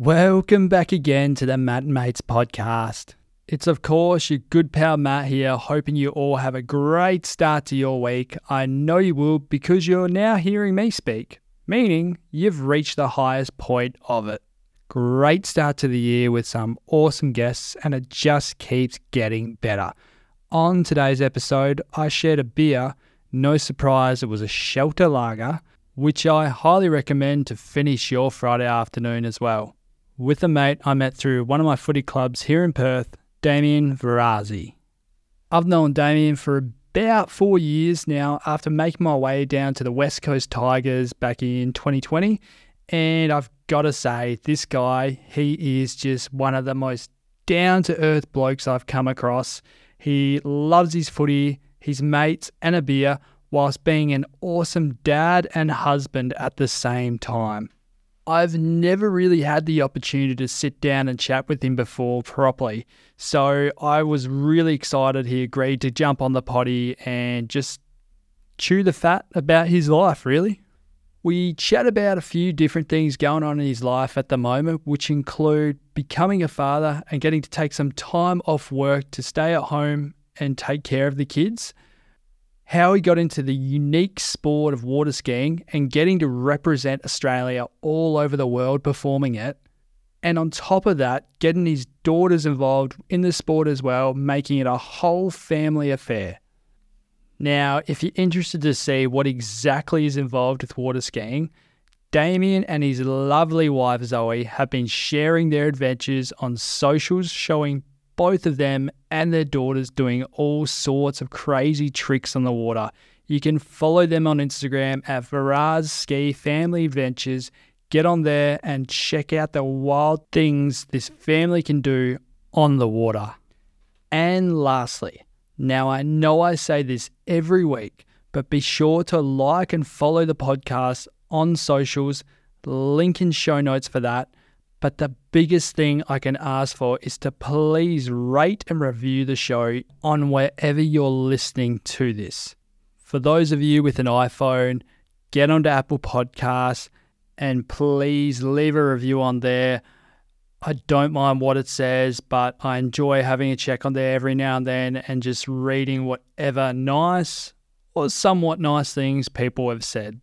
Welcome back again to the Matt Mates podcast. It's, of course, your good pal Matt here, hoping you all have a great start to your week. I know you will because you're now hearing me speak, meaning you've reached the highest point of it. Great start to the year with some awesome guests, and it just keeps getting better. On today's episode, I shared a beer. No surprise, it was a shelter lager, which I highly recommend to finish your Friday afternoon as well with a mate I met through one of my footy clubs here in Perth, Damian Verazzi. I've known Damien for about four years now after making my way down to the West Coast Tigers back in 2020. And I've got to say, this guy, he is just one of the most down to earth blokes I've come across. He loves his footy, his mates, and a beer, whilst being an awesome dad and husband at the same time. I've never really had the opportunity to sit down and chat with him before properly. So I was really excited he agreed to jump on the potty and just chew the fat about his life, really. We chat about a few different things going on in his life at the moment, which include becoming a father and getting to take some time off work to stay at home and take care of the kids how he got into the unique sport of water skiing and getting to represent Australia all over the world performing it. And on top of that, getting his daughters involved in the sport as well, making it a whole family affair. Now, if you're interested to see what exactly is involved with water skiing, Damian and his lovely wife Zoe have been sharing their adventures on socials, showing both of them and their daughters doing all sorts of crazy tricks on the water. You can follow them on Instagram at Varaz Ski Family Adventures. Get on there and check out the wild things this family can do on the water. And lastly, now I know I say this every week, but be sure to like and follow the podcast on socials. Link in show notes for that. But the biggest thing I can ask for is to please rate and review the show on wherever you're listening to this. For those of you with an iPhone, get onto Apple Podcasts and please leave a review on there. I don't mind what it says, but I enjoy having a check on there every now and then and just reading whatever nice or somewhat nice things people have said.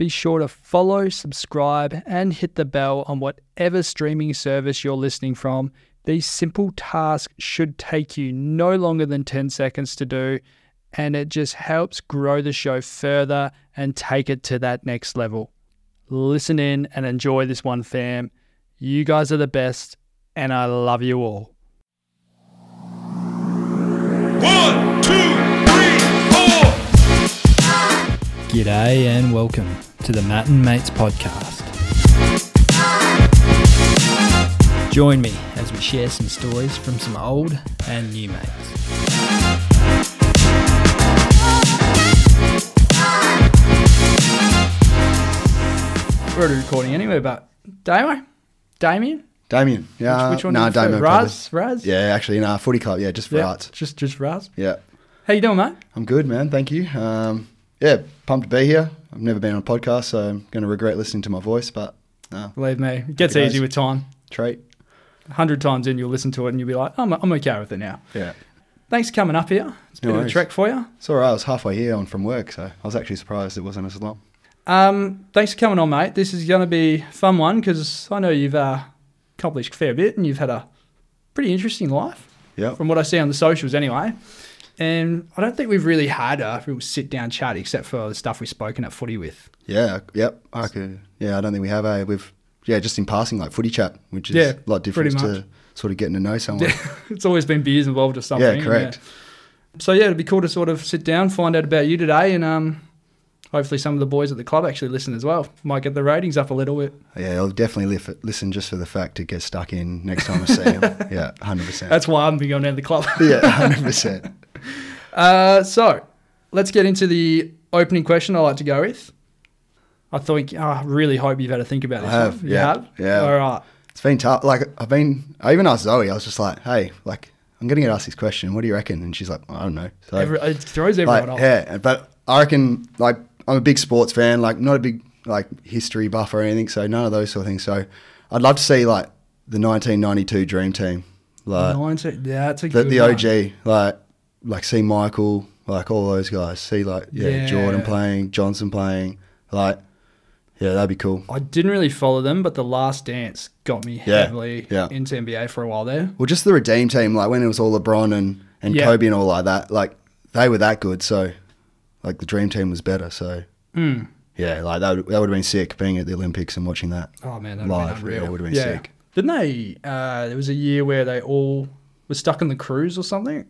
Be sure to follow, subscribe, and hit the bell on whatever streaming service you're listening from. These simple tasks should take you no longer than 10 seconds to do, and it just helps grow the show further and take it to that next level. Listen in and enjoy this one, fam. You guys are the best, and I love you all. One, two, three, four. G'day and welcome to the Matt and Mates podcast. Join me as we share some stories from some old and new mates. We're already recording anyway, but Damo? Damian? Damian. Yeah. which, which one Nah? Damo. Raz? Raz? Yeah, actually, nah, footy club. Yeah, just for Yeah, arts. Just, just Raz? Yeah. How you doing, mate? I'm good, man. Thank you. Um, yeah, pumped to be here. I've never been on a podcast, so I'm going to regret listening to my voice, but nah, Believe me, it gets easy with time. treat. A hundred times in, you'll listen to it and you'll be like, I'm, I'm okay with it now. Yeah. Thanks for coming up here. It's a No bit of a trek for you. It's all right. I was halfway here on from work, so I was actually surprised it wasn't as long. Um, thanks for coming on, mate. This is going to be a fun one because I know you've uh, accomplished a fair bit and you've had a pretty interesting life Yeah. from what I see on the socials anyway. And I don't think we've really had a real sit down chat except for the stuff we've spoken at footy with. Yeah. Yep. I could. Yeah, I don't think we have a. We've. Yeah, just in passing, like footy chat, which is Yeah, a lot different to sort of getting to know someone. it's always been beers involved or something. Yeah, correct. yeah. So yeah, it'd be cool to sort of sit down, find out about you today, and um, hopefully some of the boys at the club actually listen as well. Might get the ratings up a little bit. Yeah, I'll definitely listen just for the fact to get stuck in next time I see him. Yeah, hundred percent. That's why I haven't been going down to the club. yeah, hundred percent. Uh, so let's get into the opening question I like to go with. I think oh, I really hope you've had to think about I have, yeah, have? yeah. All right. It's been tough. Like I've been, I even asked Zoe. I was just like, "Hey, like I'm gonna get asked this question. What do you reckon?" And she's like, "I don't know." So, Every, it throws like, everyone off. yeah, but I reckon like I'm a big sports fan. Like not a big like history buff or anything. So none of those sort of things. So I'd love to see like the 1992 Dream Team, like 19, yeah, that's a the, good the one. OG, like like see Michael, like all those guys, see like yeah, Yeah. Jordan playing, Johnson playing, like yeah, that'd be cool. I didn't really follow them, but The Last Dance got me Yeah, heavily yeah. into NBA for a while there. Well, just the Redeem team, like when it was all LeBron and and. Kobe and all like that, like they were that good. So like the Dream Team was better. So Mm. yeah, like that would, that would have been sick being at the Olympics and watching that. Oh man, that would Live, have been yeah, unreal. it would've been sick. Didn't they? Uh, there was a year where they all were stuck in the cruise or something.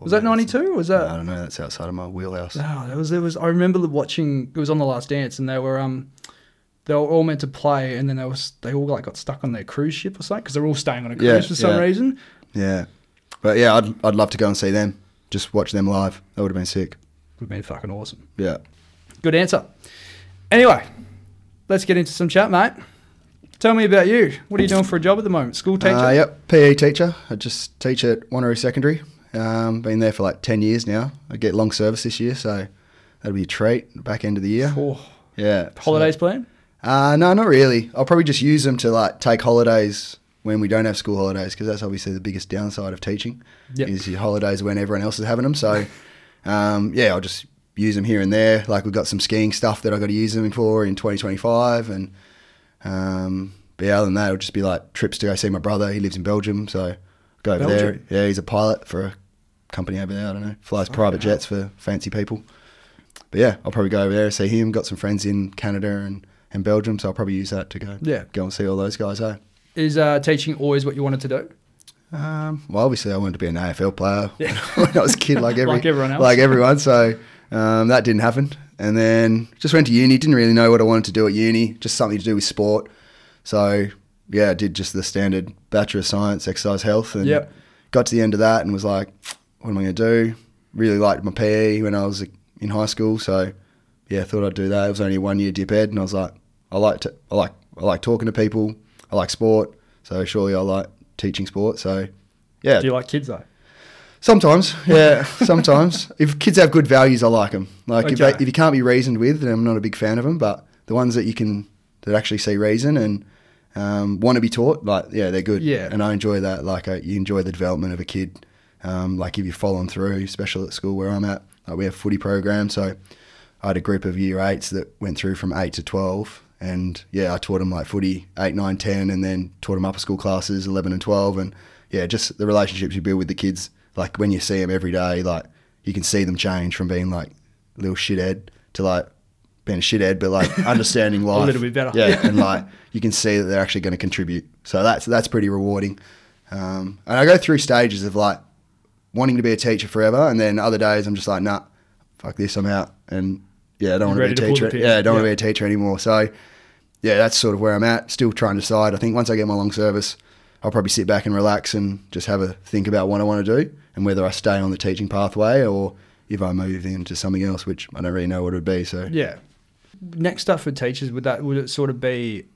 Was that man, ninety two? Was that? I don't know. That's outside of my wheelhouse. No, there was there was. I remember watching. It was on the Last Dance, and they were um, they were all meant to play, and then they was they all like got stuck on their cruise ship or something because they're all staying on a cruise Yeah, for some yeah. reason. Yeah, but yeah, I'd I'd love to go and see them. Just watch them live. That would have been sick. Would have been fucking awesome. Yeah. Good answer. Anyway, let's get into some chat, mate. Tell me about you. What are you doing for a job at the moment? School teacher? Uh, yep, PE teacher. I just teach at Wanneroo Secondary. Um, been there for like ten years now. I get long service this year, so that'll be a treat. Back end of the year. Oh, Yeah. so- holidays planned? Uh, no, not really. I'll probably just use them to like take holidays when we don't have school holidays because that's obviously the biggest downside of teaching Yep. is your holidays when everyone else is having them. So, um, yeah, I'll just use them here and there. Like we've got some skiing stuff that I've got to use them for in 2025, and um, but yeah, other than that, it'll just be like trips to go see my brother. He lives in Belgium, so go over Belgium? there. Yeah, he's a pilot for a company over there. I don't know, flies private jets for fancy people. But yeah, I'll probably go over there see him. Got some friends in Canada and, and Belgium, so I'll probably use that to go Yeah. go and see all those guys. Eh? Is uh, teaching always what you wanted to do? Um, well, obviously, I wanted to be an AFL player when I was a kid, like every Like everyone else. like everyone. So um, that didn't happen, and then just went to uni. Didn't really know what I wanted to do at uni. Just something to do with sport. So yeah, I did just the standard Bachelor of Science, Exercise Health, and Yep. got to the end of that and was like, what am I going to do? Really liked my PE when I was in high school, so yeah, thought I'd do that. It was only one year dip ed, and I was like, I like to, I like, I like talking to people. I like sport, so surely I like teaching sport. So yeah, Do you like kids though? sometimes, yeah, sometimes. If kids have good values, I like them. Like if, they, if you can't be reasoned with, then I'm not a big fan of them. But the ones that you can, that actually see reason and um, want to be taught, like yeah, they're good. Yeah. and I enjoy that. Like uh, you enjoy the development of a kid. Um, like if you follow them through, especially at school where I'm at, like we have footy program. So I had a group of year eights that went through from eight to twelve, and yeah, I taught them like footy eight, nine, ten, and then taught them upper school classes eleven and twelve, and yeah, just the relationships you build with the kids. Like when you see them every day, like you can see them change from being like a little shithead to like being a shithead, but like understanding life a little bit better. Yeah, and like you can see that they're actually going to contribute. So that's that's pretty rewarding. Um, and I go through stages of like wanting to be a teacher forever, and then other days I'm just like, nah, fuck this, I'm out, and yeah, I don't want to be a to pull the teacher. Yeah, I don't want to be a teacher anymore. So yeah, that's sort of where I'm at. Still trying to decide. I think once I get my long service, I'll probably sit back and relax and just have a think about what I want to do and whether I stay on the teaching pathway or if I move into something else, which I don't really know what it would be. So Yeah. Next up for teachers, would that would it sort of be?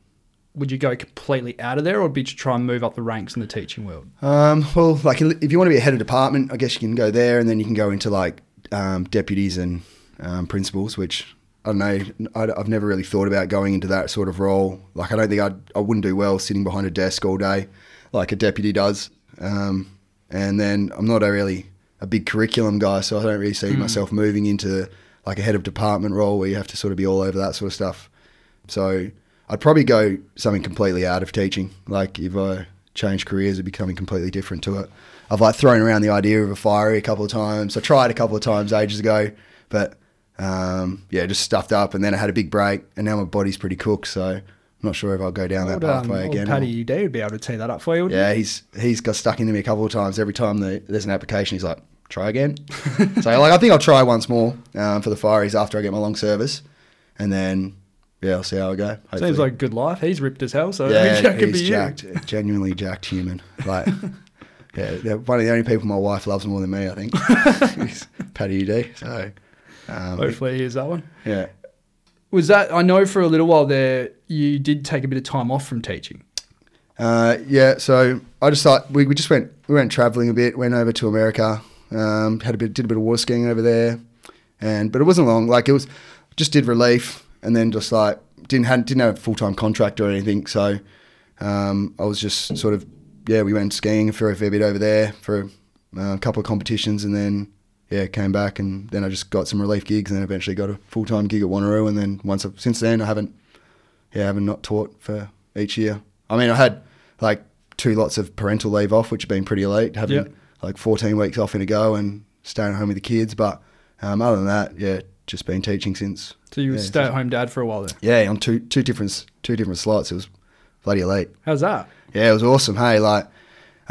Would you go completely out of there, or would it be to try and move up the ranks in the teaching world? Um, well, like if you want to be a head of department, I guess you can go there, and then you can go into like um, deputies and um, principals, which I don't know. I, I've never really thought about going into that sort of role. Like, I don't think I'd, I wouldn't do well sitting behind a desk all day, like a deputy does. Um, and then I'm not a really a big curriculum guy, so I don't really see myself moving into like a head of department role where you have to sort of be all over that sort of stuff. So I'd probably go something completely out of teaching. Like if I change careers, it'd be something completely different to it. I've like thrown around the idea of a fiery a couple of times. I tried a couple of times ages ago, but um, yeah, just stuffed up. And then I had a big break, and now my body's pretty cooked. So I'm not sure if I'll go down that Old, um, pathway old again. Paddy D would be able to tee that up for you. yeah, he's he's got stuck into me a couple of times. Every time the, there's an application, he's like, "Try again." so like, I think I'll try once more um, for the Fireys after I get my long service, and then yeah, I'll see how I go. Hopefully. Seems like a good life. He's ripped as hell, so yeah, that could he's be jacked, you. genuinely jacked human. Like, yeah, they're one of the only people my wife loves more than me. I think. He's Paddy UD. So um, Hopefully, he is that one. yeah. Was that? I know for a little while there, you did take a bit of time off from teaching. Uh, yeah, so I just thought we, we just went we went traveling a bit, went over to America, um, had a bit did a bit of water skiing over there, and but it wasn't long. Like it was just did relief, and then just like didn't had, didn't have a full time contract or anything. So um, I was just sort of yeah, we went skiing for a fair bit over there for uh, a couple of competitions, and then yeah, came back, and then I just got some relief gigs, and then eventually got a full time gig at Wanneroo, and then once I've, since then I haven't yeah, I haven't not taught for each year. I mean, I had like two lots of parental leave off, which have been pretty late, having like 14 weeks off in a go and staying at home with the kids. But um, other than that, yeah, just been teaching since. So you were yeah, stay at home dad for a while then? Yeah, on two two different two different slots. It was bloody late. How's that? Yeah, it was awesome. Hey, like,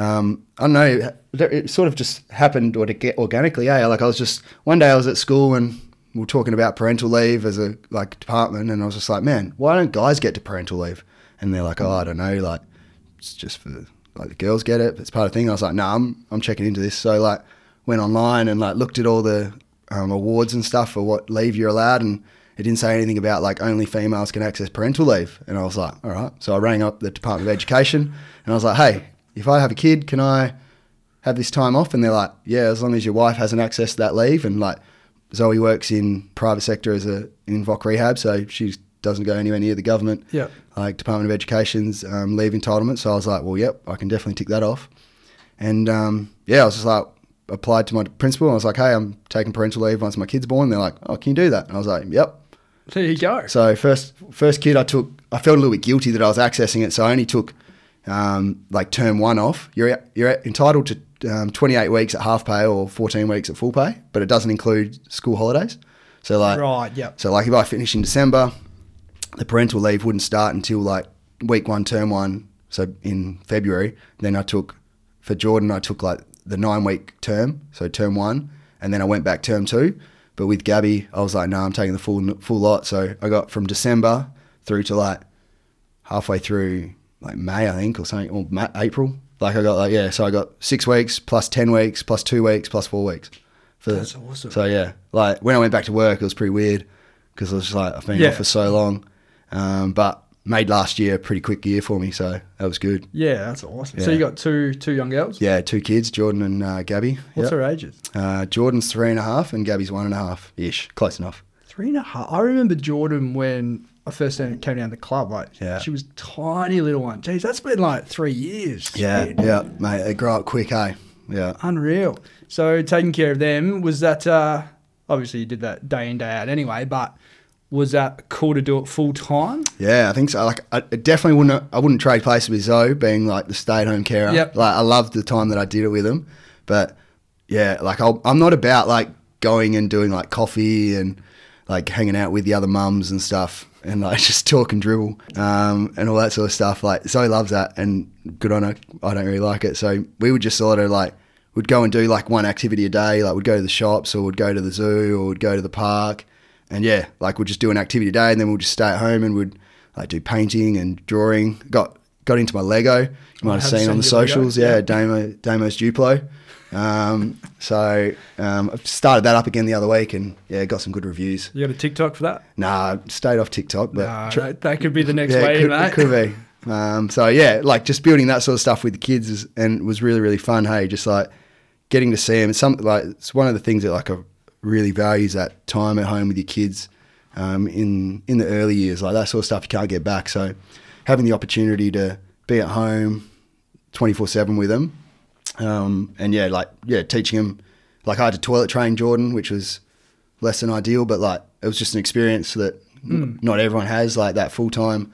um, I don't know, it sort of just happened or to get organically. Hey, like I was just one day I was at school and we were talking about parental leave as a like department, and I was just like, man, why don't guys get to parental leave? And they're like, oh, I don't know, like it's just for like the girls get it. It's part of the thing. I was like, no, I'm I'm checking into this. So like went online and like looked at all the um, awards and stuff for what leave you're allowed, and it didn't say anything about like only females can access parental leave. And I was like, all right. So I rang up the Department of Education and I was like, hey, if I have a kid, can I have this time off? And they're like, yeah, as long as your wife hasn't accessed that leave. And like Zoe works in private sector as a in VOC rehab, so she doesn't go anywhere near the government Yeah. like Department of Education's um, leave entitlement. So I was like, well, yep, I can definitely tick that off. And um, yeah, I was just like, applied to my principal. And I was like, hey, I'm taking parental leave once my kid's born. They're like, oh, can you do that? And I was like, yep. There you go. So first first kid I took, I felt a little bit guilty that I was accessing it. So I only took um, like term one off. You're you're entitled to um, 28 weeks at half pay or 14 weeks at full pay, but it doesn't include school holidays. So like right. Yep. so like if I finish in December, the parental leave wouldn't start until like week one, term one. So in February, then I took for Jordan, I took like the nine week term, so term one, and then I went back term two. But with Gabby, I was like, no, I'm taking the full full lot. So I got from December through to like halfway through like May, I think, or something, or Ma- April. Like I got like yeah, so I got six weeks plus ten weeks plus two weeks plus four weeks. For, That's awesome. So yeah, like when I went back to work, it was pretty weird because I was just like I've been Yeah. off for so long, um, but made last year a pretty quick year for me, so that was good. Yeah, that's awesome. So you got two two young girls. Yeah, two kids, Jordan and uh, Gabby. What's Yep. their ages? Uh, Jordan's three and a half, and Gabby's one and a half ish, close enough. Three and a half. I remember Jordan when I first came down to the club. Like, Yeah. she was tiny little one. Jeez, that's been like three years. Yeah, Shit. yeah, mate, they grow up quick, hey. Yeah. Unreal. So taking care of them was that uh, obviously you did that day in day out anyway, but was that cool to do it full time? Yeah, I think so. Like, I I definitely wouldn't. I wouldn't trade places with Zoe, being like the stay-at-home carer. Yep. Like, I loved the time that I did it with him, but yeah, like I'll, I'm not about like going and doing like coffee and like hanging out with the other mums and stuff and like just talk and dribble um, and all that sort of stuff. Like Zoe loves that, and good on her. I don't really like it, so we would just sort of like would go and do like one activity a day. Like we'd go to the shops, or we'd go to the zoo, or we'd go to the park, and yeah, like we'd just do an activity a day, and then we'd just stay at home and we'd like do painting and drawing. Got got into my Lego. You might have have seen on the seen Lego, socials. Yeah, yeah. Damo Damo's Duplo. Um, so um, I started that up again the other week, and yeah, got some good reviews. You got a TikTok for that? Nah, stayed off TikTok, but Nah, tr- that, could be the next yeah, way, could, mate. it could be. Um, so yeah, like just building that sort of stuff with the kids is, and was really really fun. Hey, just like getting to see them. It's something like it's one of the things that like I really values that time at home with your kids um, in in the early years. Like that sort of stuff you can't get back. So having the opportunity to be at home twenty four seven with them, um, and yeah, like yeah, teaching him. Like I had to toilet train Jordan, which was less than ideal, but like it was just an experience that n- not everyone has, like that full time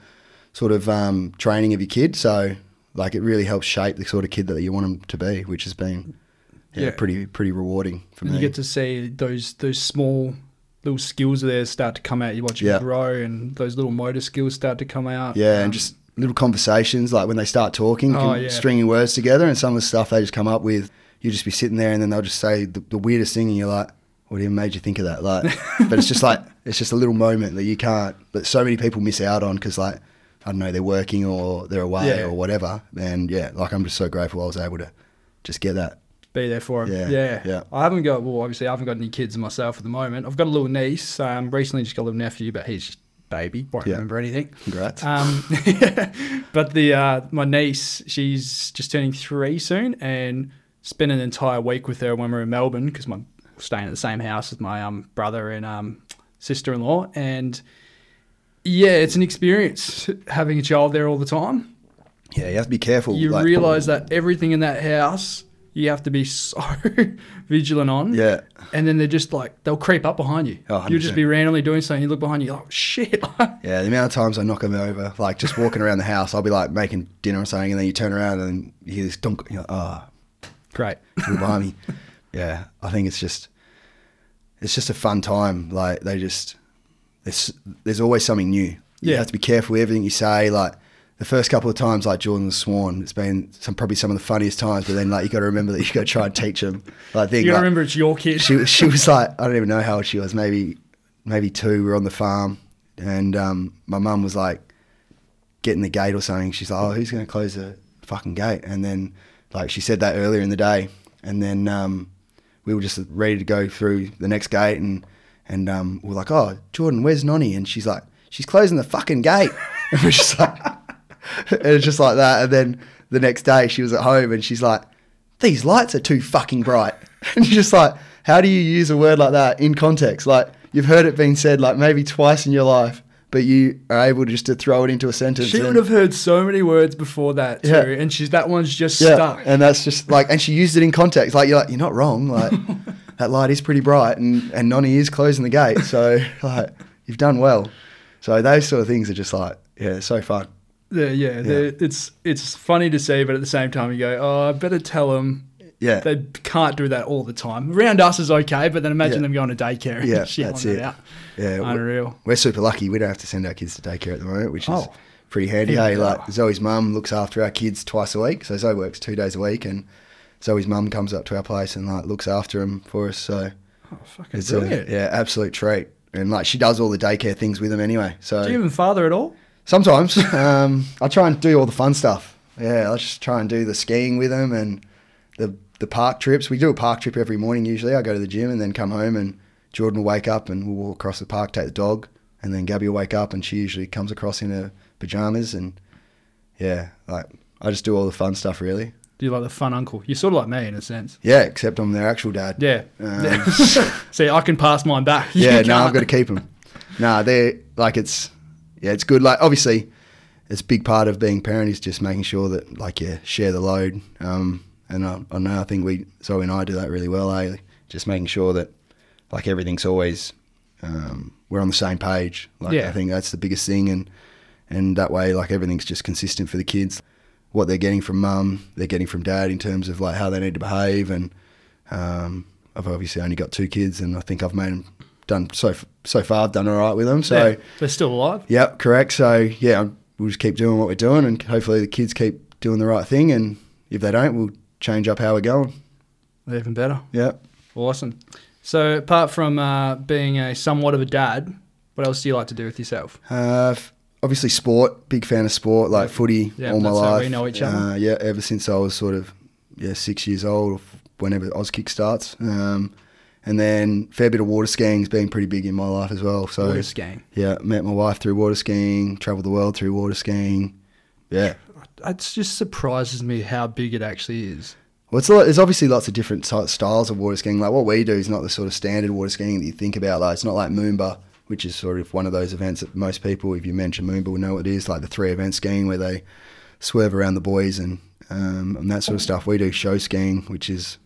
sort of um, training of your kid. So like it really helps shape the sort of kid that you want them to be, which has been yeah, Yeah. pretty pretty rewarding for And me. you get to see those those small little skills there start to come out. You watch them Yeah. grow, and those little motor skills start to come out. yeah, Um, and just little conversations like when they start talking, Oh, yeah. stringing words together, and some of the stuff they just come up with, you just be sitting there, and then they'll just say the, the weirdest thing, and you're like, "What even made you think of that?" Like, but it's just like it's just a little moment that you can't, that so many people miss out on because like I don't know, they're working or they're away Yeah. or whatever, and yeah, like I'm just so grateful I was able to just get that. be there for him. Yeah, Yeah, yeah. I haven't got well, obviously I haven't got any kids myself at the moment. I've got a little niece. Um, recently just got a little nephew, but he's baby, won't Yeah. remember anything. Congrats. Um, but the uh, my niece, she's just turning three soon, and spent an entire week with her when we were in Melbourne because my staying at the same house as my um, brother and um, sister-in-law, and yeah, it's an experience having a child there all the time. Yeah, you have to be careful. You like- realize that everything in that house you have to be so vigilant on. Yeah. And then they're just like they'll creep up behind you. Oh, You'll just be randomly doing something. You look behind you, you're like oh, shit. Yeah, the amount of times I knock them over, like just walking around the house, I'll be like making dinner or something, and then you turn around and you hear this dunk, you're like, oh, Great. behind me. Yeah, I think it's just, it's just a fun time. Like they just, there's, there's always something new. You Yeah. have to be careful with everything you say. Like the first couple of times, like Jordan was sworn, it's been some probably some of the funniest times. But then like you got to remember that you got to try and teach them. Like, I think You like, remember it's your kid. she she was like I don't even know how old she was, maybe maybe two. We were on the farm, and um, my mum was like getting the gate or something. She's like, "Oh, who's going to close the fucking gate?" And then like she said that earlier in the day, and then um, we were just ready to go through the next gate, and and um, we're like, "Oh, Jordan, where's Nonny?" And she's like, "She's closing the fucking gate." And we're just like, and it's just like that. And then the next day, she was at home, and she's like, "These lights are too fucking bright." And you're just like, how do you use a word like that in context? Like you've heard it being said like maybe twice in your life, but you are able to just to throw it into a sentence. She would have heard so many words before that too, Yeah. and she's that one's just yeah, stuck. and that's just like, and she used it in context. Like you're like, you're not wrong. Like that light is pretty bright, and and Nonny is closing the gate, so like you've done well. So those sort of things are just like, yeah, so fun. Yeah, yeah, it's it's funny to see, but at the same time, you go, "Oh, I better tell them Yeah, they can't do that all the time." Around us is okay, but then imagine Yeah. them going to daycare and Yeah, shit that's it. out. yeah. Unreal. We're super lucky. We don't have to send our kids to daycare at the moment, which is Oh. pretty handy. Eh? Even Hey, like Zoe's mum looks after our kids twice a week. So Zoe works two days a week, and Zoe's mum comes up to our place and like looks after them for us. So Oh, fucking it's a yeah, absolute treat. And like she does all the daycare things with them anyway. So Do you even father at all? Sometimes um, I try and do all the fun stuff. Yeah, I just try and do the skiing with them and the the park trips. We do a park trip every morning usually. I go to the gym and then come home and Jordan will wake up and we'll walk across the park, take the dog, and then Gabby will wake up and she usually comes across in her pajamas and yeah, like I just do all the fun stuff really. Do you like the fun uncle? You're sort of like me in a sense. Yeah, except I'm their actual dad. Yeah. Um, See, I can pass mine back. You yeah, no, I've got to keep them. Nah, they're like it's yeah, it's good. Like obviously, it's a big part of being parent is just making sure that like yeah, share the load. Um, and I, I know I think we Zoe and I do that really well. Eh? Just making sure that like everything's always um, we're on the same page. Like Yeah. I think that's the biggest thing, and and that way like everything's just consistent for the kids. What they're getting from mum, they're getting from dad in terms of like how they need to behave. And um, I've obviously only got two kids, and I think I've made them done so so far. I've done all right with them. So Yeah, they're still alive. Yep, correct. So yeah, we'll just keep doing what we're doing, and hopefully the kids keep doing the right thing. And if they don't, we'll change up how we're going. Even better. Yep. Awesome. So, apart from uh, being a somewhat of a dad, what else do you like to do with yourself? Uh, obviously, sport. Big fan of sport, like footy Yeah, all my life. we know each other. Uh, yeah, ever since I was sort of yeah six years old, whenever Auskick starts. Um, and then fair bit of water skiing's been pretty big in my life as well. So Water skiing. yeah, met my wife through water skiing, travelled the world through water skiing. Yeah, It just surprises me how big it actually is. Well, it's a lot, there's obviously lots of different styles of water skiing. Like what we do is not the sort of standard water skiing that you think about. Like it's not like Moomba, which is sort of one of those events that most people, if you mention Moomba, will know what it is. Like the three event skiing where they swerve around the buoys and um, and that sort of stuff. We do show skiing, which is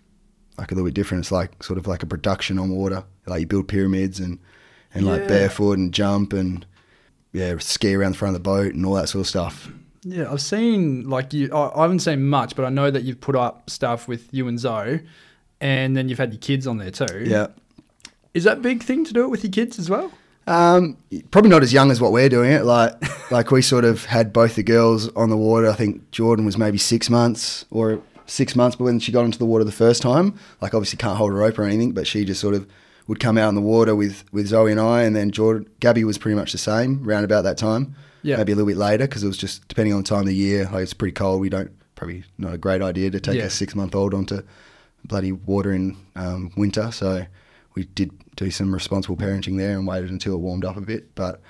like a little bit different. It's like sort of like a production on water. Like you build pyramids and and Yeah. like barefoot and jump and yeah, ski around the front of the boat and all that sort of stuff. Yeah, I've seen like you. I haven't seen much, but I know that you've put up stuff with you and Zoe, and then you've had your kids on there too. Yeah. Is that a big thing to do it with your kids as well? Um, probably not as young as what we're doing it. Like, like we sort of had both the girls on the water. I think Jordan was maybe six months or six months, but when she got into the water the first time, like obviously can't hold a rope or anything, but she just sort of would come out in the water with, with Zoe and I, and then Jordan, Gabby was pretty much the same around about that time. Yeah. maybe a little bit later because it was just depending on the time of the year. Like it's pretty cold. We don't probably not a great idea to take Yeah. a six month old onto bloody water in um, winter. So we did do some responsible parenting there and waited until it warmed up a bit. But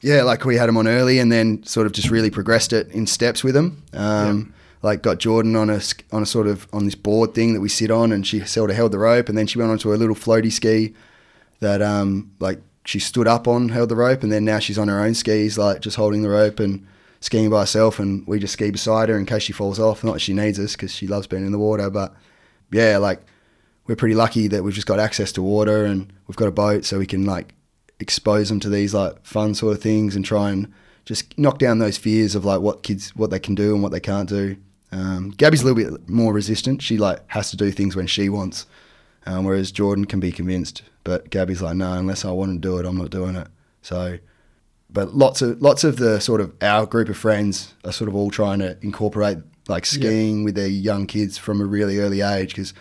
yeah, like we had him on early and then sort of just really progressed it in steps with him. Um, Like got Jordan on a on a sort of on this board thing that we sit on, and she sort of held the rope, and then she went onto a little floaty ski that um like she stood up on, held the rope, and then now she's on her own skis, like just holding the rope and skiing by herself, and we just ski beside her in case she falls off. Not that she needs us because she loves being in the water, but yeah, like we're pretty lucky that we've just got access to water and we've got a boat, so we can like expose them to these like fun sort of things and try and just knock down those fears of like what kids what they can do and what they can't do. Um, Gabby's a little bit more resistant. She like has to do things when she wants, um, whereas Jordan can be convinced. But Gabby's like, no, unless I want to do it, I'm not doing it. So, but lots of lots of the sort of our group of friends are sort of all trying to incorporate like skiing with their young kids from a really early age because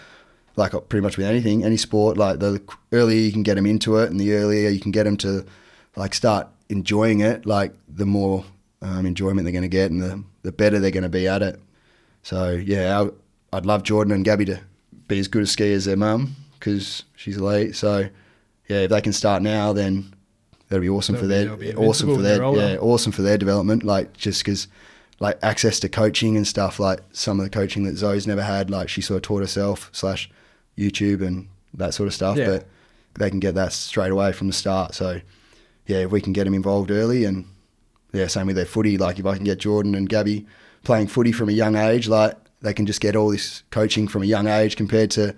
like pretty much with anything, any sport, like the earlier you can get them into it, and the earlier you can get them to like start enjoying it, like the more um, enjoyment they're going to get, and the the better they're going to be at it. So yeah, I, I'd love Jordan and Gabby to be as good a ski as their mum because she's elite. So yeah, if they can start now, then that'll be awesome They'll for be- their awesome for their yeah awesome for their development. Like just because like access to coaching and stuff like some of the coaching that Zoe's never had. Like she sort of taught herself slash YouTube and that sort of stuff. Yeah. But they can get that straight away from the start. So yeah, if we can get them involved early and yeah, same with their footy. Like if I can get Jordan and Gabby playing footy from a young age, like they can just get all this coaching from a young age compared to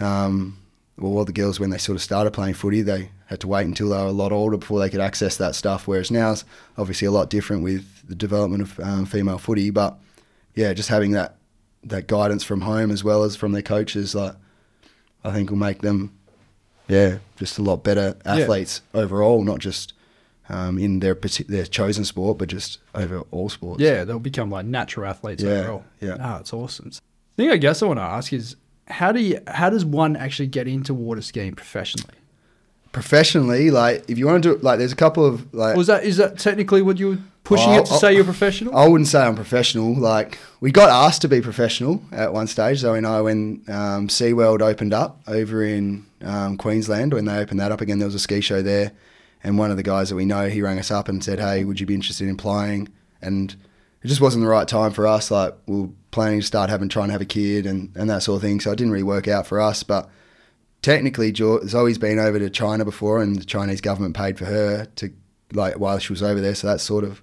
um, well, all the girls when they sort of started playing footy, they had to wait until they were a lot older before they could access that stuff. Whereas now it's obviously a lot different with the development of um, female footy. But yeah, just having that that guidance from home as well as from their coaches, like I think will make them yeah just a lot better athletes overall, not just um, in their their chosen sport, but just over all sports. Yeah, they'll become like natural athletes Yeah, overall. yeah. Ah, it's awesome. The thing I guess I want to ask is how do you how does one actually get into water skiing professionally? Professionally, like if you want to do like, there's a couple of like Was that is that technically what you were pushing Well, it to I'll- say you're professional? I wouldn't say I'm professional. Like we got asked to be professional at one stage. Zoe and I, when um, SeaWorld opened up over in um, Queensland, when they opened that up again, there was a ski show there, and one of the guys that we know, he rang us up and said, "Hey, would you be interested in playing?" And it just wasn't the right time for us. Like we were planning to start having, trying to have a kid and, and that sort of thing. So it didn't really work out for us. But technically, Zoe's been over to China before, and the Chinese government paid for her to like while she was over there. So that's sort of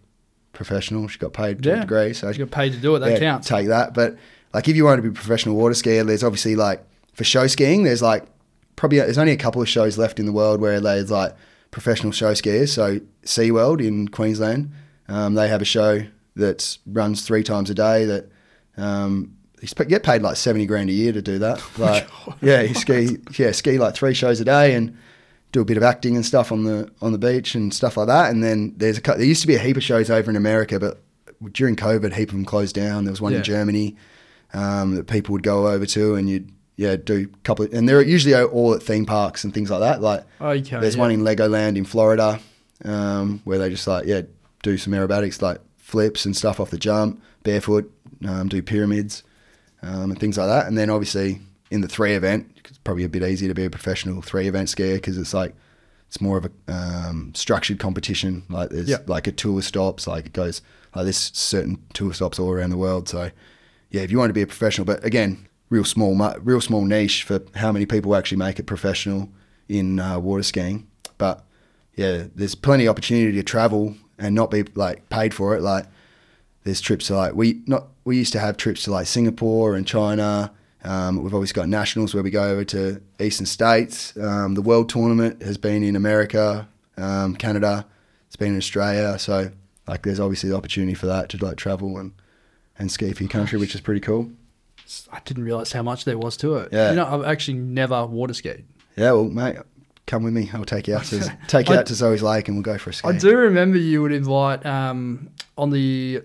professional. She got paid to Yeah. a degree. So you got paid to do it. That yeah, counts. Take that. But like, if you want to be a professional water skier, there's obviously like for show skiing, there's like probably there's only a couple of shows left in the world where there's like professional show skiers. So SeaWorld in Queensland, um, they have a show that runs three times a day. That um, you get paid like seventy grand a year to do that. Like, yeah, you ski, yeah, ski like three shows a day and do a bit of acting and stuff on the on the beach and stuff like that. And then there's a there used to be a heap of shows over in America, but during COVID, a heap of them closed down. There was one Yeah. in Germany um, that people would go over to, and you'd yeah do a couple, of, and they're usually all at theme parks and things like that. Like Okay, there's yeah. one in Legoland in Florida um, where they just like yeah do some aerobatics like flips and stuff off the jump, barefoot, um, do pyramids um, and things like that. And then obviously in the three event, it's probably a bit easier to be a professional three event skier because it's like it's more of a um, structured competition. Like there's like a tour stops, like it goes like there's certain tour stops all around the world. So yeah, if you want to be a professional, but again, real small, real small niche for how many people actually make it professional in uh, water skiing. But yeah, there's plenty of opportunity to travel and not be like paid for it. Like there's trips to like we not we used to have trips to like Singapore and China. Um, we've always got nationals where we go over to eastern states. Um, the world tournament has been in America, um, Canada. It's been in Australia. So like there's obviously the opportunity for that to like travel and and ski for your country, which is pretty cool. I didn't realize how much there was to it. Yeah. You know, I've actually never water skied. Yeah, well, mate, come with me. I'll take you out to take you I- out to Zoe's Lake and we'll go for a ski. I do remember you would invite um, on the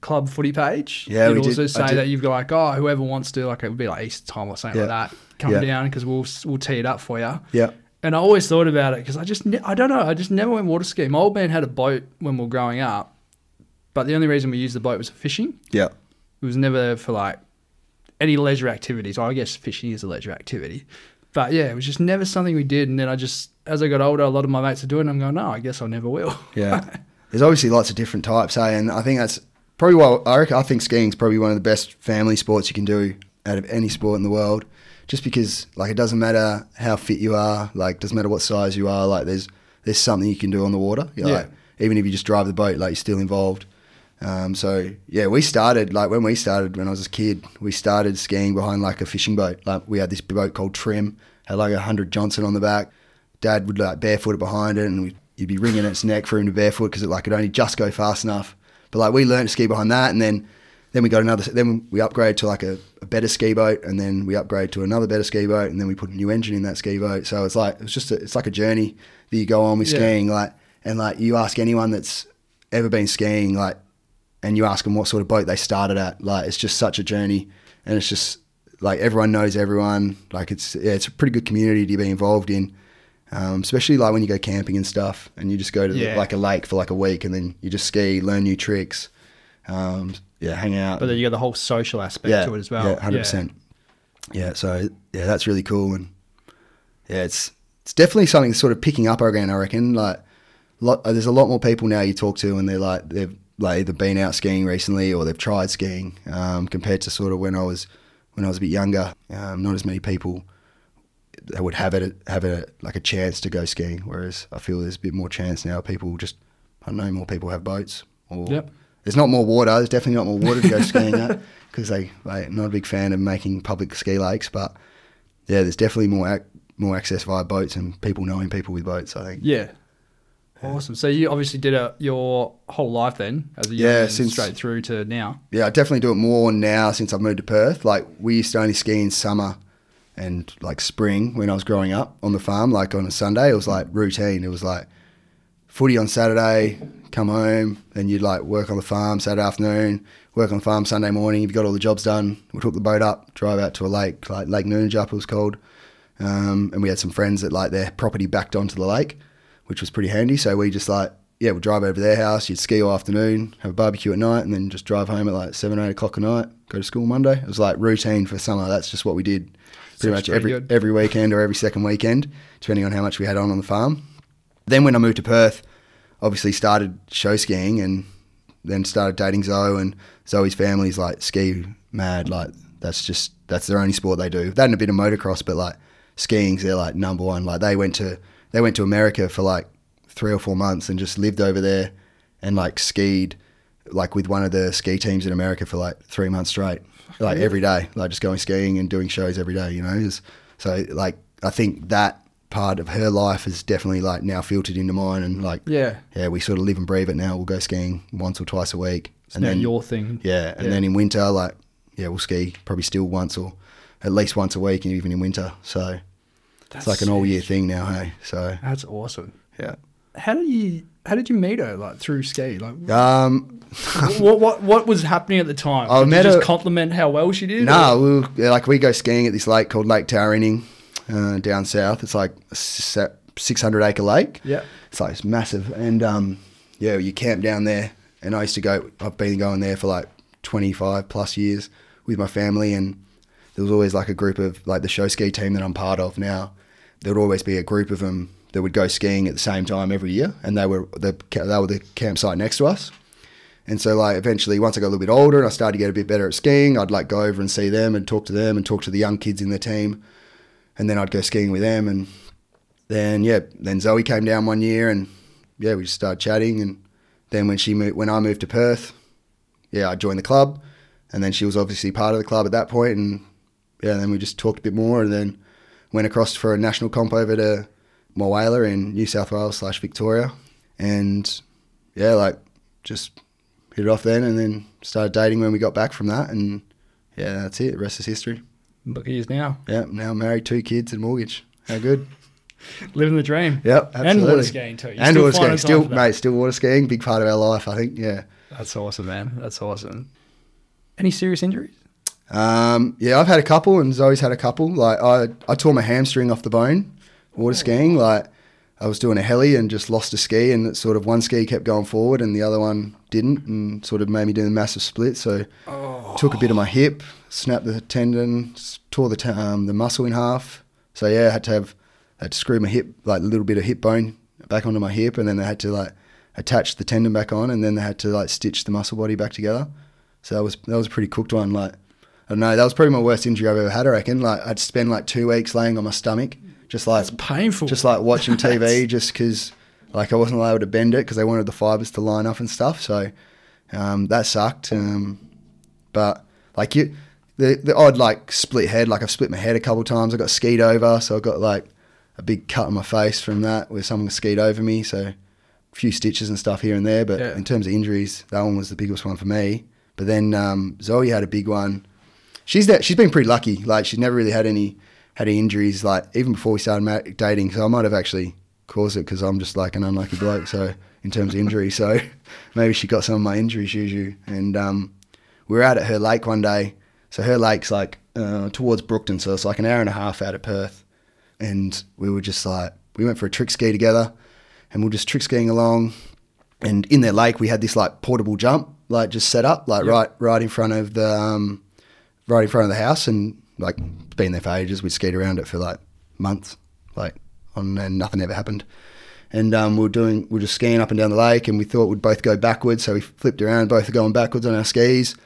club footy page. Yeah, you'd we did. also I say did. that you've got like, oh, whoever wants to, like it would be like Easter time or something Yeah. like that. Come Yeah. down because we'll we'll tee it up for you. Yeah, And I always thought about it because I just ne- I don't know I just never went water skiing. My old man had a boat when we were growing up, but the only reason we used the boat was for fishing. yeah, It was never for like any leisure activities. I guess fishing is a leisure activity. But yeah, it was just never something we did. And then I just, as I got older, a lot of my mates are doing it. I'm going, no, I guess I never will. yeah. There's obviously lots of different types, hey, and I think that's probably why I reckon I think skiing's probably one of the best family sports you can do out of any sport in the world. Just because, like, it doesn't matter how fit you are, like, doesn't matter what size you are, like, there's there's something you can do on the water. You're Yeah. Like, even if you just drive the boat, like, you're still involved. Um, so yeah, we started like when we started when I was a kid, we started skiing behind like a fishing boat. Like we had this boat called Trim, had like a hundred Johnson on the back. Dad would like barefoot it behind it, and you'd be wringing its neck for him to barefoot because it like could only just go fast enough. But like we learned to ski behind that, and then then we got another. Then we upgrade to like a, a better ski boat, and then we upgrade to another better ski boat, and then we put a new engine in that ski boat. So it's like it's just a, it's like a journey that you go on with Yeah. skiing. Like and like you ask anyone that's ever been skiing, like, and you ask them what sort of boat they started at. Like it's just such a journey, and it's just like everyone knows everyone. Like it's yeah, it's a pretty good community to be involved in. Um, especially like when you go camping and stuff, and you just go to the- like a lake for like a week, and then you just ski, learn new tricks, um, yeah, hang out. But then you got the whole social aspect yeah, to it as well. Yeah, hundred percent. Yeah, so yeah, that's really cool, and yeah, it's it's definitely something that's sort of picking up again. I reckon. Like, lot, there's a lot more people now you talk to, and they're like they've like either been out skiing recently or they've tried skiing, um, compared to sort of when I was when I was a bit younger. Um, not as many people that would have it have it like a chance to go skiing. Whereas I feel there's a bit more chance now. People just I don't know more people have boats. Or Yep. there's not more water. There's definitely not more water to go skiing at because they they not a big fan of making public ski lakes. But yeah, there's definitely more ac- more access via boats and people knowing people with boats. I think. Yeah. Awesome. So you obviously did it your whole life then, as a Yeah, since- straight through to now. Yeah, I definitely do it more now since I've moved to Perth. Like we used to only ski in summer and like spring when I was growing up on the farm. Like on a Sunday, it was like routine. It was like footy on Saturday, come home, then you'd like work on the farm Saturday afternoon, work on the farm Sunday morning. If you got all the jobs done, we'd hook the boat up, drive out to a lake, like Lake Noonanjup it was called. Um, and we had some friends that like their property backed onto the lake, which was pretty handy. So we just like, yeah, we'd drive over to their house, you'd ski all afternoon, have a barbecue at night, and then just drive home at like seven, eight o'clock at night, go to school Monday. It was like routine for summer. That's just what we did pretty much pretty every good. every weekend or every second weekend, depending on how much we had on on the farm. Then when I moved to Perth, obviously started show skiing and then started dating Zoe and Zoe's family's like ski mad. Like that's just that's their only sport they do. That and a bit of motocross, but like skiing's their like number one. Like they went to they went to America for like three or four months and just lived over there and like skied like with one of the ski teams in America for like three months straight, like every day, like just going skiing and doing shows every day. You know, It's- so like I think that part of her life is definitely like now filtered into mine and like Yeah. yeah, we sort of live and breathe it now. We'll go skiing once or twice a week, It's now your thing. yeah, and Yeah. then in winter, like yeah, we'll ski probably still once or at least once a week, and even in winter. So it's like an all year thing now. Hey, so That's awesome. yeah. How did you how did you meet her like through ski? Like Um, what what what was happening at the time? I Did met you just her- compliment how well she did? no, or- we were, like we go skiing at this lake called Lake Towerrinning uh, down south. It's like a six hundred acre lake. Yeah. It's like it's massive, and um, yeah, you camp down there. And I used to go. I've been going there for like twenty five plus years with my family, and there was always like a group of like the show ski team that I'm part of now. There would always be a group of them that would go skiing at the same time every year, and they were the they were the campsite next to us. And so, like, eventually, once I got a little bit older and I started to get a bit better at skiing, I'd like go over and see them and talk to them and talk to the young kids in the team. And then I'd go skiing with them. And then, yeah, then Zoe came down one year and, yeah, we just started chatting. And then when she moved, when I moved to Perth, yeah, I joined the club. And then she was obviously part of the club at that point. And, yeah, then we just talked a bit more and then went across for a national comp over to Moama in New South Wales slash Victoria. And, yeah, like, just hit it off then and then started dating when we got back from that and yeah that's it the rest is history Look at you now. yeah now married two kids and mortgage how good Living the dream. yep absolutely. And water skiing too. You're and water skiing still mate still water skiing big part of our life I think yeah That's awesome, man. That's awesome. Any serious injuries? Um, yeah I've had a couple and Zoe's had a couple like I, I tore my hamstring off the bone water skiing like I was doing a heli and just lost a ski and it sort of one ski kept going forward and the other one didn't and sort of made me do a massive split so took a bit of my hip, snapped the tendon, tore the t- um, the muscle in half. So yeah, I had to have had to screw my hip like a little bit of hip bone back onto my hip, and then they had to like attach the tendon back on, and then they had to like stitch the muscle body back together. So that was that was a pretty cooked one. Like don't know, that was probably my worst injury I've ever had. I reckon. Like I'd spend like two weeks laying on my stomach, just like It's painful. just like watching TV, just because like I wasn't allowed to bend it because they wanted the fibers to line up and stuff. So Um, that sucked. Um, but like you, the the odd like split head. Like I've split my head a couple times. I got skied over, so I got like a big cut on my face from that where someone skied over me. So a few stitches and stuff here and there. But Yeah. in terms of injuries, that one was the biggest one for me. But then um, Zoe had a big one. She's that she's been pretty lucky. Like she's never really had any had any injuries. Like even before we started dating, so I might have actually caused it because I'm just like an unlucky bloke. So in terms of injury, so maybe she got some of my injuries, Juju. And um, we were out at her lake one day. So her lake's like uh, towards Brookton, so it's like an hour and a half out of Perth. And we were just like, we went for a trick ski together, and we were just trick skiing along. And in their lake, we had this like portable jump, like just set up, like right, right in front of the, um, right in front of the house, and like been there for ages. We skied around it for like months, like on, and nothing ever happened. And um, we were doing, we were just skiing up and down the lake, and we thought we'd both go backwards, so we flipped around, both are going backwards on our skis.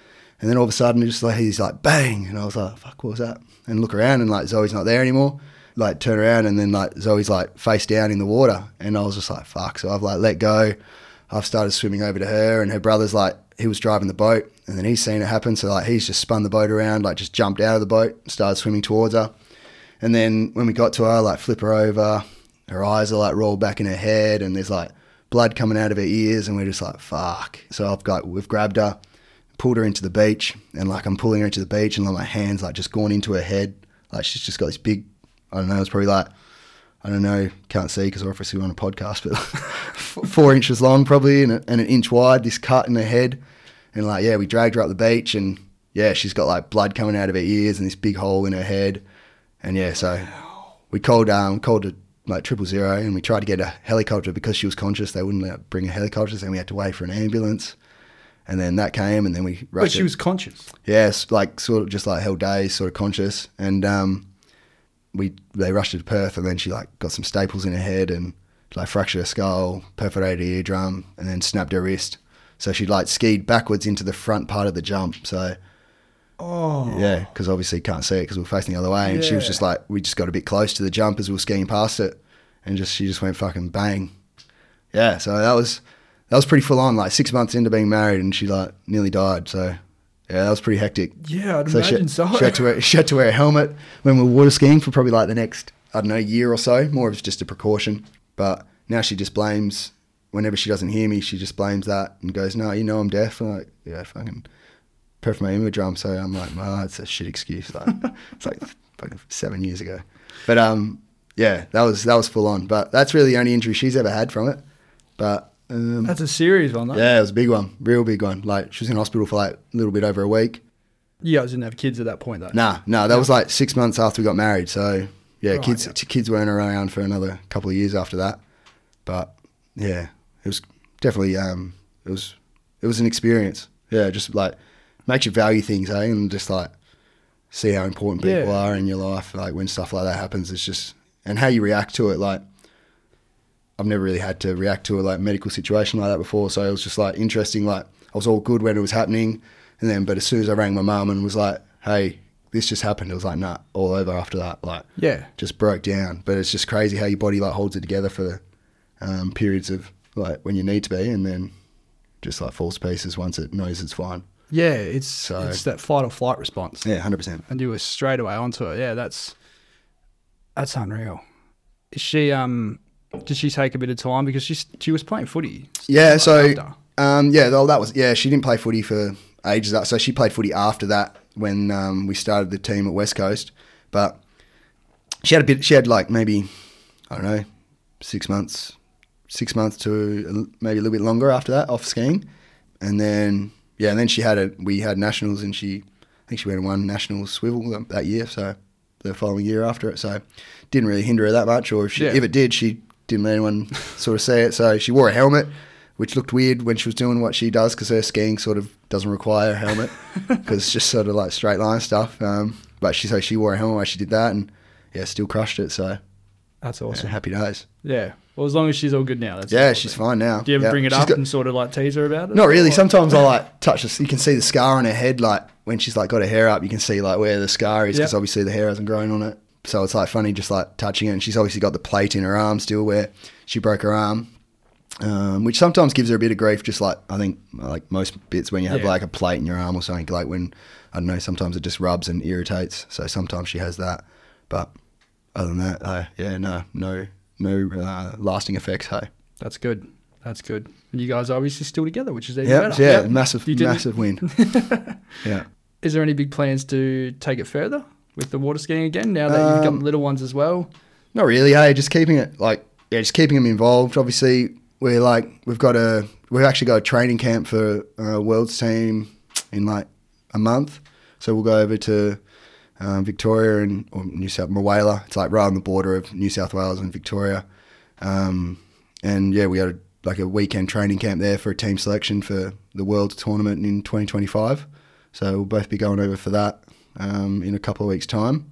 And then all of a sudden, just like he's like bang, and I was like, "Fuck, what was that?" And look around, and like Zoe's not there anymore. Like turn around, and then like Zoe's like face down in the water, and I was just like, "Fuck!" So I've like let go. I've started swimming over to her, and her brother's like, he was driving the boat, and then he's seen it happen, so like he's just spun the boat around, like just jumped out of the boat, started swimming towards her. And then when we got to her, like flip her over, her eyes are like rolled back in her head, and there's like blood coming out of her ears, and we're just like, fuck. So I've got, we've grabbed her, pulled her into the beach, and like I'm pulling her into the beach, and like my hands like just gone into her head, like she's just got this big, I don't know, it's probably like, I don't know, can't see because obviously we're on a podcast, but four inches long probably and, a, and an inch wide, this cut in her head. And like, yeah, we dragged her up the beach and yeah, she's got like blood coming out of her ears and this big hole in her head. And yeah, so we called um called it like triple zero and we tried to get a helicopter because she was conscious. They wouldn't let bring a helicopter, so we had to wait for an ambulance. And then that came, and then we rushed. But she her- was conscious. Yes, like sort of just like held days, sort of conscious, and um, we they rushed her to Perth, and then she like got some staples in her head and like fractured her skull, perforated her eardrum, and then snapped her wrist. So she like skied backwards into the front part of the jump. So Oh. yeah, because obviously you can't see it because we're facing the other way, and she was Yeah. just like we just got a bit close to the jump as we were skiing past it, and just she just went fucking bang. Yeah, so that was that was pretty full on. Like six months into being married, and she like nearly died. So yeah, that was pretty hectic. Yeah, I'd So imagine she, so. she had to wear she had to wear a helmet when we were water skiing for probably like the next I don't know year or so. More of just a precaution. But now she just blames whenever she doesn't hear me, she just blames that and goes, "No, you know I'm deaf." I'm like, yeah, fucking perf my eardrum. So I'm like, "Oh, it's a shit excuse." Like it's like fucking seven years ago. But um, yeah, that was that was full on. But that's really the only injury she's ever had from it. But um, That's a serious one, though. yeah, it was a big one, real big one. Like she was in hospital for like a little bit over a week. You guys didn't have kids at that point, though. Nah, nah, that was like six months after we got married. So yeah, Right, kids yeah. kids weren't around for another couple of years after that. But yeah, it was definitely um, it was it was an experience. Yeah, just like makes you value things, eh, and just like see how important people Yeah. are in your life. Like when stuff like that happens, it's just and how you react to it. Like I've never really had to react to a like medical situation like that before, so it was just like interesting. Like I was all good when it was happening, and then but as soon as I rang my mum and was like, "Hey, this just happened," it was like, "Nah," all over after that. Like Yeah. just broke down. But it's just crazy how your body like holds it together for um, periods of like when you need to be, and then just like falls to pieces once it knows it's fine. Yeah, it's So- it's that fight or flight response. Yeah, hundred percent. And you were straight away onto it. Yeah, that's that's unreal. Is she um did she take a bit of time because she she was playing footy? Yeah, like, so after. um, yeah, though that was yeah. She didn't play footy for ages. That so she played footy after that when um, we started the team at West Coast. But she had a bit. She had like maybe I don't know six months, six months to maybe a little bit longer after that off skiing, and then yeah, and then she had a we had nationals and she I think she went and won national swivel that- year. So the following year after it, so didn't really hinder her that much. Or if she, Yeah. if it did, she didn't let anyone sort of see it. So she wore a helmet, which looked weird when she was doing what she does because her skiing sort of doesn't require a helmet because it's just sort of like straight line stuff. Um, but she so she wore a helmet while she did that and yeah, still crushed it. So That's yeah, awesome. happy days. Yeah. Well, as long as she's all good now. That's Yeah, she's good. fine now. Do you ever Yeah. bring it She's up got- and sort of like tease her about it? Not really. Or- Sometimes I like touch this. You can see the scar on her head, like when she's like got her hair up. You can see like where the scar is because Yep. obviously the hair hasn't grown on it. So it's like funny just like touching it. And she's obviously got the plate in her arm still where she broke her arm. um, which sometimes gives her a bit of grief. Just like I think, like most bits, when you have Yeah. like a plate in your arm or something, like when I don't know, sometimes it just rubs and irritates. So sometimes she has that, but other than that, uh, yeah, no, no, no uh, lasting effects. Hey, That's good. That's good. And you guys are obviously still together, which is even yeah, better. yeah, Yep. massive, massive win. yeah. Is there any big plans to take it further with the water skiing again now that you've got Um, little ones as well? Not really. Hey, just keeping it like yeah, just keeping them involved. Obviously, we're like we've got a we've actually got a training camp for a world's team in like a month. So we'll go over to um, Victoria and or New South Moama. It's like right on the border of New South Wales and Victoria. Um, and yeah, we had a, like a weekend training camp there for a team selection for the World Tournament in 2025. So we'll both be going over for that um, in a couple of weeks' time.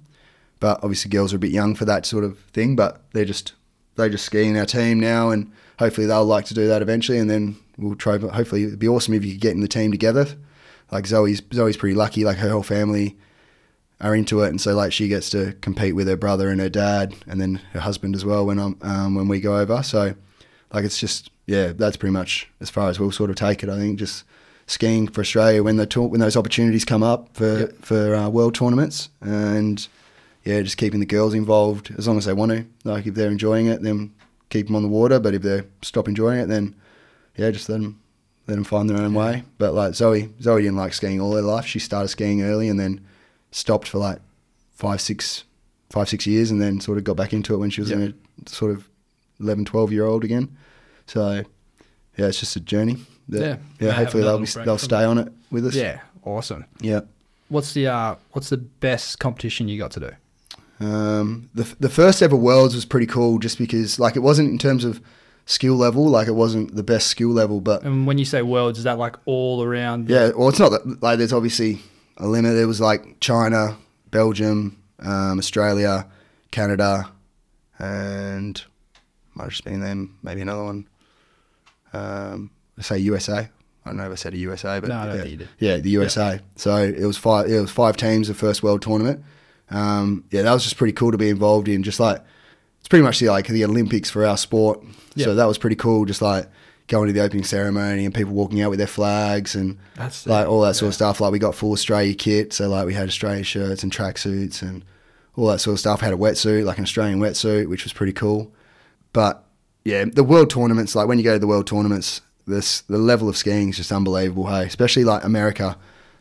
But obviously, girls are a bit young for that sort of thing. But they're just they just ski in our team now, and hopefully they'll like to do that eventually. And then we'll try. Hopefully, it'd be awesome if you could get in the team together. Like Zoe's Zoe's pretty lucky. Like her whole family are into it, and so like she gets to compete with her brother and her dad, and then her husband as well when I'm um, when we go over. So like it's just yeah, that's pretty much as far as we'll sort of take it. I think just skiing for Australia when the tour, when those opportunities come up for Yep. for uh, world tournaments, and yeah, just keeping the girls involved as long as they want to. Like if they're enjoying it, then keep them on the water. But if they stop enjoying it, then yeah, just let them let them find their own way. But like Zoe, Zoe didn't like skiing all her life. She started skiing early and then stopped for like five, six, five, six years, and then sort of got back into it when she was Yeah. in a sort of 11, 12 year old again. So yeah, it's just a journey. that- Yeah. yeah. Hopefully they'll be, they'll stay on it with us. Yeah, awesome. yeah. What's the uh, what's the best competition you got to do? Um, the the first ever worlds was pretty cool, just because like it wasn't in terms of skill level, like it wasn't the best skill level, but And when you say worlds, is that like all around? yeah. Well, it's not that like there's obviously a limit. It was like China, Belgium, um, Australia, Canada, and might have just been them. Maybe another one. Um, let's say USA. I don't know if I said a USA, but No, yeah. think you did. Yeah, the USA. So it was five. It was five teams the first world tournament. Um, yeah, that was just pretty cool to be involved in. Just like it's pretty much the, like the Olympics for our sport. Yeah. So that was pretty cool. Just like going to the opening ceremony and people walking out with their flags and That's like all that sort yeah. of stuff. Like we got full Australia kit, so like we had Australia shirts and tracksuits and all that sort of stuff. had a wetsuit, like an Australian wetsuit, which was pretty cool. But yeah, the world tournaments, like when you go to the world tournaments, this the level of skiing is just unbelievable. Hey, especially like America,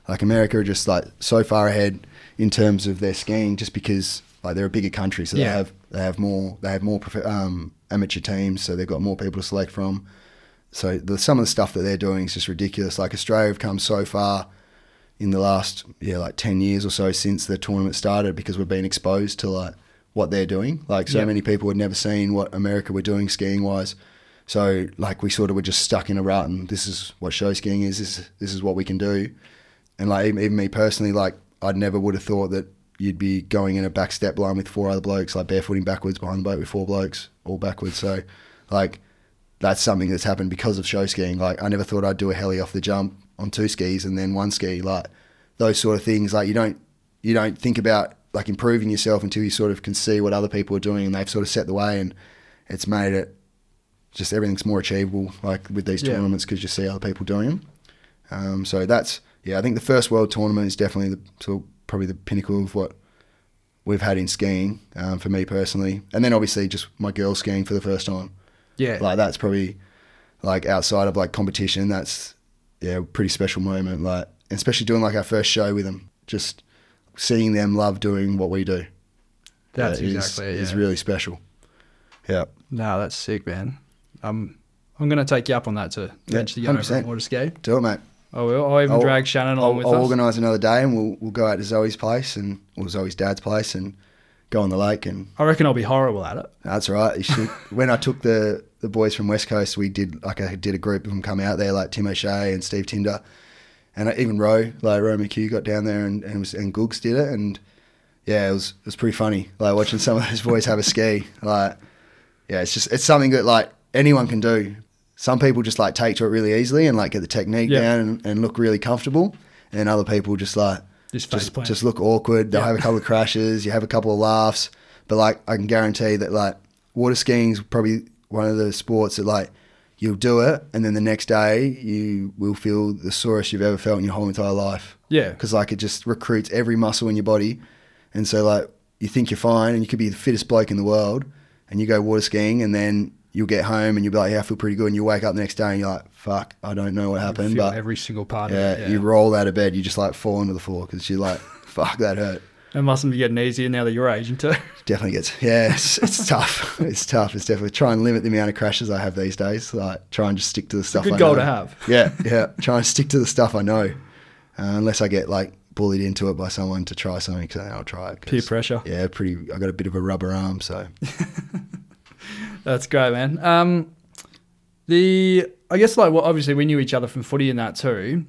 like America are just like so far ahead in terms of their skiing, just because like they're a bigger country, so Yeah. they have they have more they have more prof- um, amateur teams, so they've got more people to select from. So the, some of the stuff that they're doing is just ridiculous. Like Australia have come so far in the last yeah like ten years or so since the tournament started because we've been exposed to like what they're doing. Like so Yeah. many people had never seen what America were doing skiing wise. So like we sort of were just stuck in a rut, and this is what show skiing is. This this is what we can do. And like even, even me personally, like I never would have thought that you'd be going in a back step line with four other blokes, like barefooting backwards behind the boat with four blokes all backwards. So like that's something that's happened because of show skiing. Like I never thought I'd do a heli off the jump on two skis and then one ski. Like those sort of things. Like you don't you don't think about like improving yourself until you sort of can see what other people are doing and they've sort of set the way and it's made it just everything's more achievable like with these Yeah. tournaments because you see other people doing them. Um, so that's yeah. I think the first world tournament is definitely the sort of probably the pinnacle of what we've had in skiing um, for me personally, and then obviously just my girls skiing for the first time Yeah. like that's probably like outside of like competition that's yeah pretty special moment like especially doing like our first show with them just seeing them love doing what we do That's is- exactly it. is yeah. really special yeah No, that's sick, man. Um, I'm gonna take you up on that to Yeah, eventually go over water ski. do it mate I will. I'll even I'll- drag Shannon along I'll, with I'll us. organise another day and we'll we'll go out to Zoe's place and or Zoe's dad's place and go on the lake and I reckon I'll be horrible at it. That's right. You should. when I took the the boys from West Coast, we did like I did a group of them come out there, like Tim O'Shea and Steve Tinder, and I, even Roe, like Roe McHugh, got down there and and, was, and Googs did it, and yeah, it was it was pretty funny, like watching some of those boys have a ski. Like, yeah, it's just it's something that like anyone can do. Some people just like take to it really easily and like get the technique Yeah. down and, and look really comfortable, and other people just like Just just, just look awkward. They'll Yeah. have a couple of crashes. You have a couple of laughs, but like I can guarantee that like water skiing is probably one of the sports that like you'll do it, and then the next day you will feel the sorest you've ever felt in your whole entire life. Yeah. because like it just recruits every muscle in your body, and so like you think you're fine, and you could be the fittest bloke in the world, and you go water skiing, and then you'll get home and you'll be like, yeah, I feel pretty good, and you wake up the next day and you're like, fuck, I don't know what happened, Feel but every single part yeah, of it. you roll out of bed, you just like fall onto the floor because you're like, fuck, that hurt. It mustn't be getting easier now that you're aging too. Definitely gets yeah. It's, it's tough. It's tough. It's definitely try and limit the amount of crashes I have these days. Like try and just stick to the stuff. good I goal know. to have. Yeah, yeah. try and stick to the stuff I know, uh, unless I get like bullied into it by someone to try something. Cause then I'll try it. 'cause, Peer pressure. Yeah, pretty. I got a bit of a rubber arm, so That's great, man. Um, the I guess like well, obviously we knew each other from footy and that too.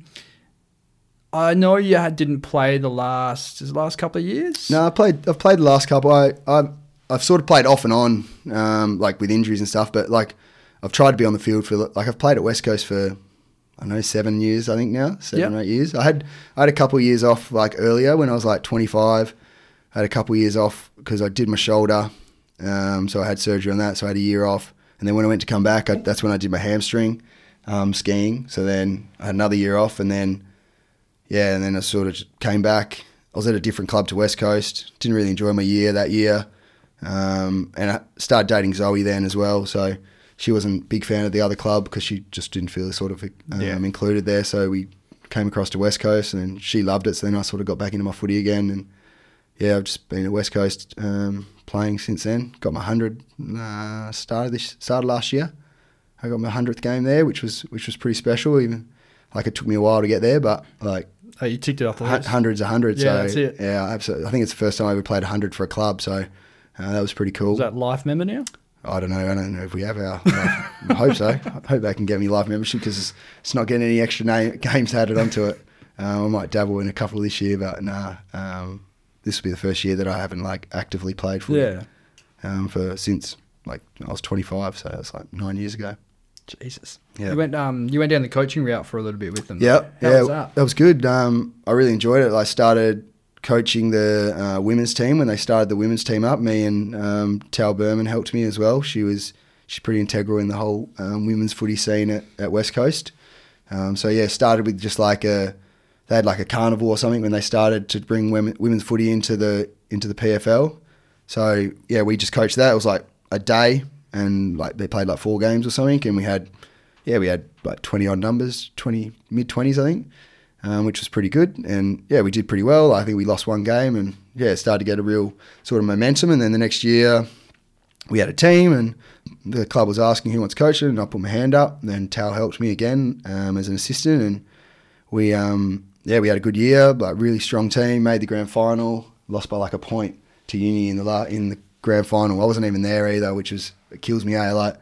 I know you had, didn't play the last is it last couple of years. no. I played. I've played the last couple. I I I've sort of played off and on, um, like with injuries and stuff. But like I've tried to be on the field for like I've played at West Coast for I don't know seven years I think now seven Yep. or eight years. I had I had a couple of years off like earlier when I was like 25. I had a couple of years off because I did my shoulder, um, so I had surgery on that. So I had a year off, and then when I went to come back, I, that's when I did my hamstring um, skiing. So then I had another year off, and then yeah, and then I sort of came back. I was at a different club to West Coast. Didn't really enjoy my year that year, um, and I started dating Zoe then as well. So she wasn't a big fan of the other club because she just didn't feel sort of um, Yeah. included there. So we came across to West Coast, and then she loved it. So then I sort of got back into my footy again, and yeah, I've just been at West Coast um, playing since then. Got my hundred uh, started this started last year. I got my hundredth game there, which was which was pretty special. Even like it took me a while to get there, but like Oh, you ticked it off the list. hundreds of hundreds. Yeah, so, that's it. Yeah, absolutely. I think it's the first time I ever played a hundred for a club, so uh, that was pretty cool. Is that life member now? I don't know. I don't know if we have our. I hope so. I hope they can get me life membership because it's, it's not getting any extra name, games added onto it. Um, I might dabble in a couple this year, but nah. Um, this will be the first year that I haven't like actively played for Yeah. um, for since like I was 25, so that's like nine years ago. Jesus. Yeah. You went um you went down the coaching route for a little bit with them. Yeah, How yeah, was that? was good. Um, I really enjoyed it. I started coaching the uh, women's team when they started the women's team up. Me and um, Tal Berman helped me as well. She was she's pretty integral in the whole um, women's footy scene at, at West Coast. Um, so yeah, started with just like a they had like a carnival or something when they started to bring women, women's footy into the into the PFL. So yeah, we just coached that. It was like a day, and like they played like four games or something, and we had yeah we had like twenty odd numbers, twenty mid twenties I think, um, which was pretty good. And yeah, we did pretty well. I think we lost one game, and yeah, it started to get a real sort of momentum. And then the next year, we had a team, and the club was asking who wants coaching, and I put my hand up. And then Tal helped me again um, as an assistant, and we um, yeah we had a good year, like really strong team. Made the grand final, lost by like a point to Uni in the la- in the grand final. I wasn't even there either, which was it kills me. Eh? Like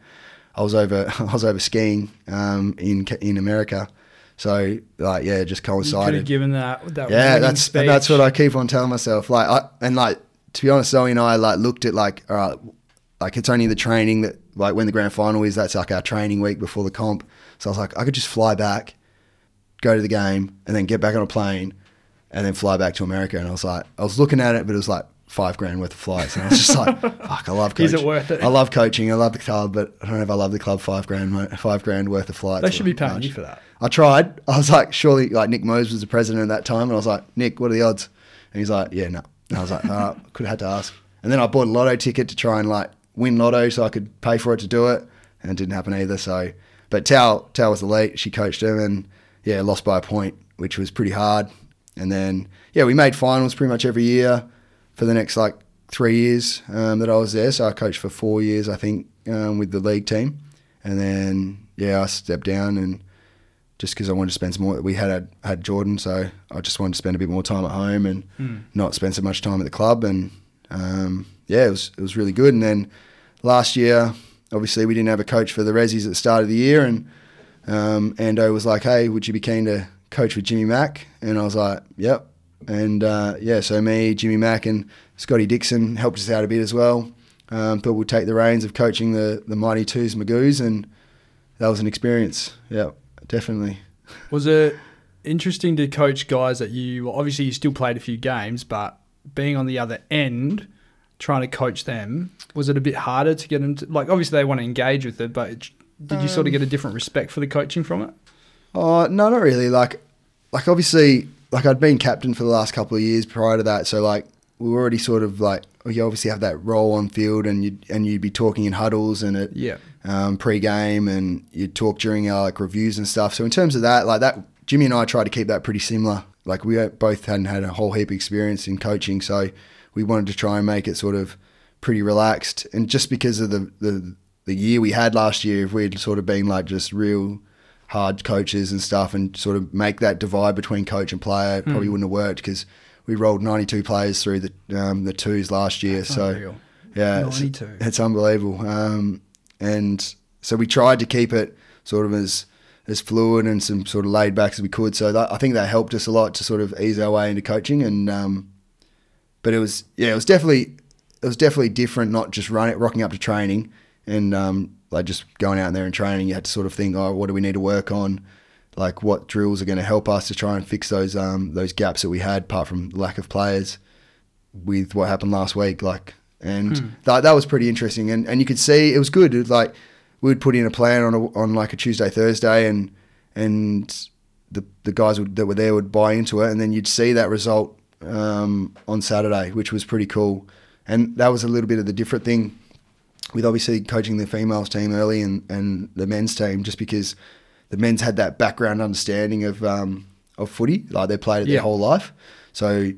I was over I was over skiing um, in in America, so like yeah, just You could have coincided. given that that Yeah, that's speech. that's what I keep on telling myself. Like I and like to be honest, Zoe and I like looked at like all right, like it's only the training that like when the grand final is, that's like our training week before the comp. So I was like, I could just fly back, go to the game, and then get back on a plane, and then fly back to America. And I was like, I was looking at it, but it was like five grand worth of flights, and I was just like, fuck, I love coaching. Is it worth it? I love coaching. I love the club, but I don't know if I love the club five grand, five grand worth of flights. They should be paying much. you for that. I tried. I was like, surely, like Nick Mose was the president at that time, and I was like, Nick, what are the odds? And he's like, yeah, no. And I was like, uh, could have had to ask. And then I bought a lotto ticket to try and like win lotto so I could pay for it to do it, and it didn't happen either. So, but Tal, Tal was the late. She coached him, and yeah, lost by a point, which was pretty hard. And then yeah, we made finals pretty much every year for the next like three years um, that I was there. So I coached for four years, I think, um, with the league team, and then yeah, I stepped down and just because I wanted to spend some more. We had had Jordan, so I just wanted to spend a bit more time at home and not spend so much time at the club. And um, yeah, it was it was really good. And then last year, obviously, we didn't have a coach for the Rezzies at the start of the year, and um, I was like, "Hey, would you be keen to coach with Jimmy Mack?" And I was like, "Yep." And uh, yeah, so me, Jimmy Mack, and Scotty Dixon helped us out a bit as well. Um, thought we'd take the reins of coaching the the mighty twos Magoos, and that was an experience. Yeah, definitely. Was it interesting to coach guys that you obviously you still played a few games, but being on the other end, trying to coach them, was it a bit harder to get them to like? Obviously, they want to engage with it, but did you sort of get a different respect for the coaching from it? Oh no, not really. Like, like obviously, like I'd been captain for the last couple of years prior to that, so like we were already sort of like you obviously have that role on field, and you and you'd be talking in huddles and at Yeah. um, pre-game, and you'd talk during our like reviews and stuff. So in terms of that, like that, Jimmy and I tried to keep that pretty similar. Like we both hadn't had a whole heap of experience in coaching, so we wanted to try and make it sort of pretty relaxed. And just because of the the, the year we had last year, if we'd sort of been like just real hard coaches and stuff, and sort of make that divide between coach and player, it probably wouldn't have worked because we rolled 92 players through the um, the twos last year. so unreal. yeah, it's- 92. It's, unbelievable. Um, and so we tried to keep it sort of as as fluid and some sort of laid back as we could. So that, I think that helped us a lot to sort of ease our way into coaching. And um, but it was yeah, it was definitely it was definitely different. Not just running rocking up to training and um, like just going out there and training. You had to sort of think, oh, what do we need to work on? Like what drills are going to help us to try and fix those um, those gaps that we had, apart from lack of players with what happened last week. Like, and that that was pretty interesting. And and you could see it was good. It was like we would put in a plan on a, on like a Tuesday Thursday, and and the the guys would, that were there would buy into it, and then you'd see that result um, on Saturday, which was pretty cool. And that was a little bit of the different thing with obviously coaching the females team early and, and the men's team, just because the men's had that background understanding of um, of footy, like they played it Yeah. their whole life. So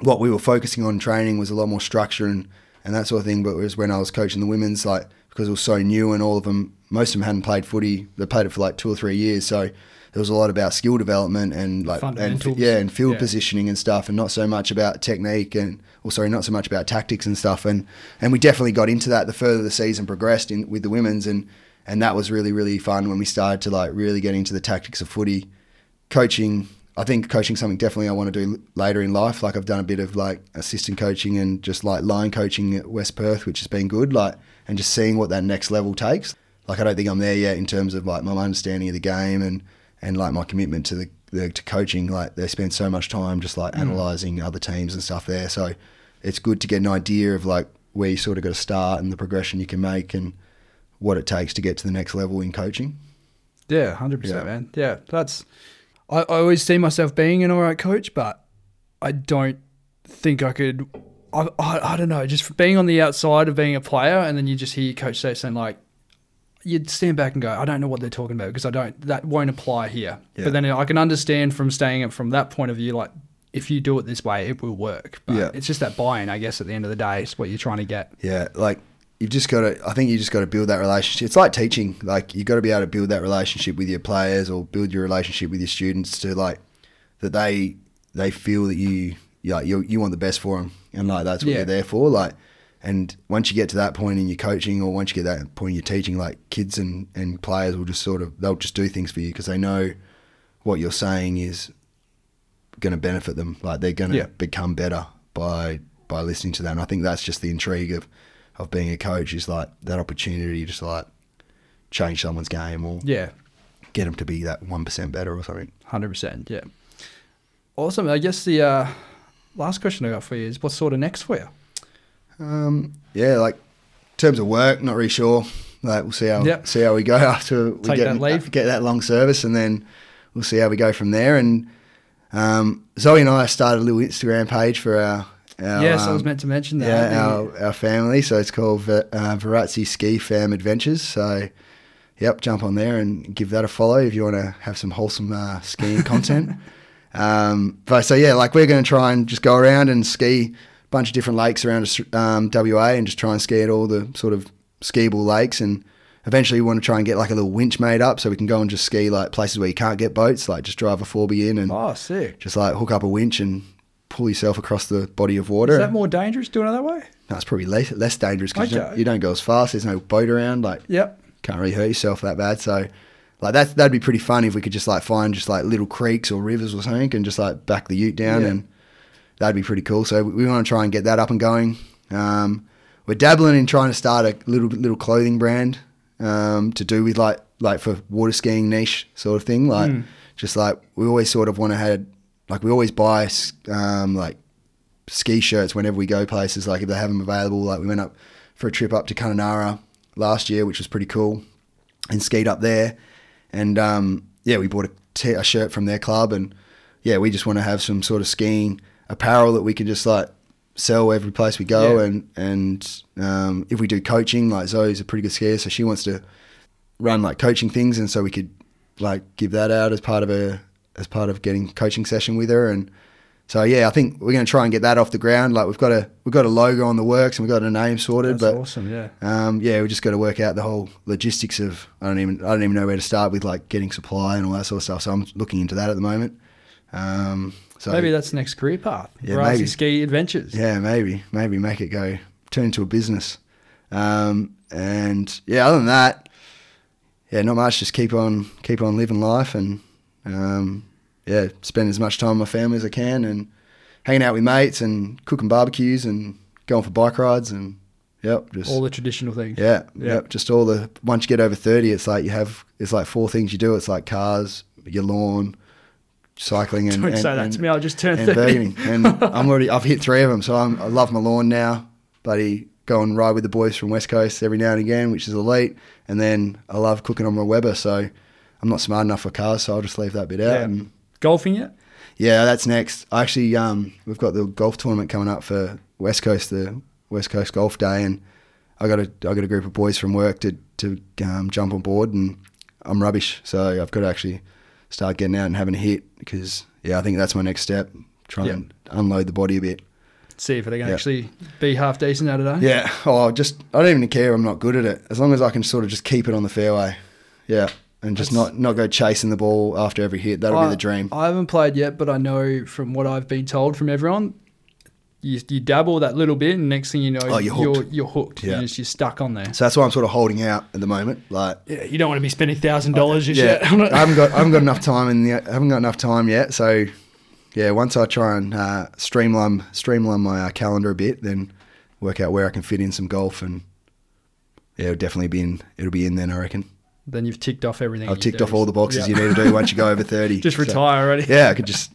what we were focusing on training was a lot more structure and, and that sort of thing. But whereas when I was coaching the women's, like because it was so new and all of them, most of them hadn't played footy. They played it for like two or three years, so there was a lot about skill development and like and yeah, and field Yeah. positioning and stuff, and not so much about technique and or sorry, not so much about tactics and stuff. And and we definitely got into that the further the season progressed in with the women's, and and that was really really fun when we started to like really get into the tactics of footy coaching i think coaching something definitely i want to do later in life like i've done a bit of like assistant coaching and just like line coaching at west perth which has been good like and just seeing what that next level takes like i don't think i'm there yet in terms of like my understanding of the game and and like my commitment to the, the to coaching like they spend so much time just like mm. analyzing other teams and stuff there so it's good to get an idea of like where you sort of got to start and the progression you can make and what it takes to get to the next level in coaching Yeah, hundred percent, Yeah. man. Yeah, that's. I, I always see myself being an alright coach, but I don't think I could. I, I, I don't know. Just being on the outside of being a player, and then you just hear your coach say something like, you'd stand back and go, I don't know what they're talking about because I don't. That won't apply here. Yeah. But then I can understand from staying it from that point of view, like. If you do it this way, it will work. But Yeah. it's just that buy-in, I guess. At the end of the day, is what you're trying to get. Yeah, like you've just got to. I think you just got to build that relationship. It's like teaching. Like you have got to be able to build that relationship with your players or build your relationship with your students to like that they they feel that you you like you you want the best for them and like that's what Yeah. you're there for. Like, and once you get to that point in your coaching or once you get that point in your teaching, like kids and and players will just sort of they'll just do things for you because they know what you're saying is going to benefit them. Like they're going to Yeah. become better by by listening to that. And I think that's just the intrigue of of being a coach is like that opportunity to just like change someone's game or Yeah, get them to be that one percent better or something. Hundred percent, yeah. Awesome. I guess the uh, last question I got for you is, what's sort of next for you? Um, yeah, like in terms of work, not really sure. Like we'll see how Yep. see how we go after we Take get that leave. get that long service, and then we'll see how we go from there. And um, Zoe and I started a little Instagram page for our. our yes, I was um, meant to mention that. Yeah, our, our family. So it's called uh, Verazzi Ski Fam Adventures. So, yep, jump on there and give that a follow if you want to have some wholesome uh, skiing content. Um, but so yeah, like we're going to try and just go around and ski bunch of different lakes around um, WA and just try and ski at all the sort of skiable lakes and. Eventually, we want to try and get like a little winch made up so we can go and just ski like places where you can't get boats, like just drive a 4B in and oh, sick. just like hook up a winch and pull yourself across the body of water. Is that more dangerous doing it that way? No, it's probably less, less dangerous because you, Okay. you don't go as fast. There's no boat around. Like, Yep. can't really hurt yourself that bad. So, like that that'd be pretty fun if we could just like find just like little creeks or rivers or something and just like back the Ute down, Yeah. and that'd be pretty cool. So we, we want to try and get that up and going. Um, we're dabbling in trying to start a little little clothing brand um, to do with like like for water skiing niche sort of thing. Like, Hmm. just like we always sort of want to had like we always buy um, like ski shirts whenever we go places. Like if they have them available, like we went up for a trip up to Kununurra last year, which was pretty cool. and skied up there. And um, yeah, we bought a, t- a shirt from their club, and yeah, we just want to have some sort of skiing apparel that we can just like sell every place we go. Yeah. And and um, if we do coaching, like Zoe's a pretty good skier, so she wants to run like coaching things, and so we could like give that out as part of a as part of getting coaching session with her and. So yeah, I think we're going to try and get that off the ground. Like we've got a we've got a logo on the works and we've got a name sorted, That's but awesome. Yeah. um, yeah, we just got to work out the whole logistics of I don't even I don't even know where to start with like getting supply and all that sort of stuff. So I'm looking into that at the moment. Um, so maybe that's the next career path. Yeah, Rasi maybe. Ski Adventures. yeah, maybe maybe make it go turn into a business. Um, and yeah, other than that, yeah, not much. Just keep on keep on living life and um, yeah, spend as much time with my family as I can and hanging out with mates and cooking barbecues and going for bike rides and yep, just All the traditional things. Yeah, Yeah. Yep. Just all the once you get over thirty, it's like you have it's like four things you do. It's like cars, your lawn, cycling, and Don't and, say that and, to me. I just turned and 30. burgering. And I'm already I've hit three of them, so I'm, I love my lawn now. Buddy, go and ride with the boys from West Coast every now and again, which is elite. And then I love cooking on my Weber, so I'm not smart enough for cars, so I'll just leave that bit out. Yeah. And Golfing yet? yeah, that's next. Actually, um, we've got the golf tournament coming up for West Coast, the West Coast Golf Day, and I got a I got a group of boys from work to to um, jump on board, and I'm rubbish, so I've got to actually start getting out and having a hit because yeah, I think that's my next step. Try Yeah. and unload the body a bit. See if they can Yeah. actually be half decent at it. Eh? Yeah. Oh, just I don't even care. I'm not good at it as long as I can sort of just keep it on the fairway. Yeah. And just That's- not, not go chasing the ball after every hit. That'll I, be the dream. I haven't played yet, but I know from what I've been told from everyone, you, you dabble that little bit, and next thing you know, Oh, you're you're, hooked. you're hooked. Yeah. You're, just, you're stuck on there. So that's why I'm sort of holding out at the moment. Like Yeah, you don't want to be spending thousand dollars just yeah, yet. I haven't got I haven't got enough time in the I haven't got enough time yet. So yeah, once I try and uh, streamline streamline my uh, calendar a bit, then work out where I can fit in some golf, and yeah, it'll definitely be in. It'll be in then, I reckon. then you've ticked off everything. I've ticked do. off all the boxes Yeah. you need to do once you go over thirty. Just So, retire already. yeah, I could just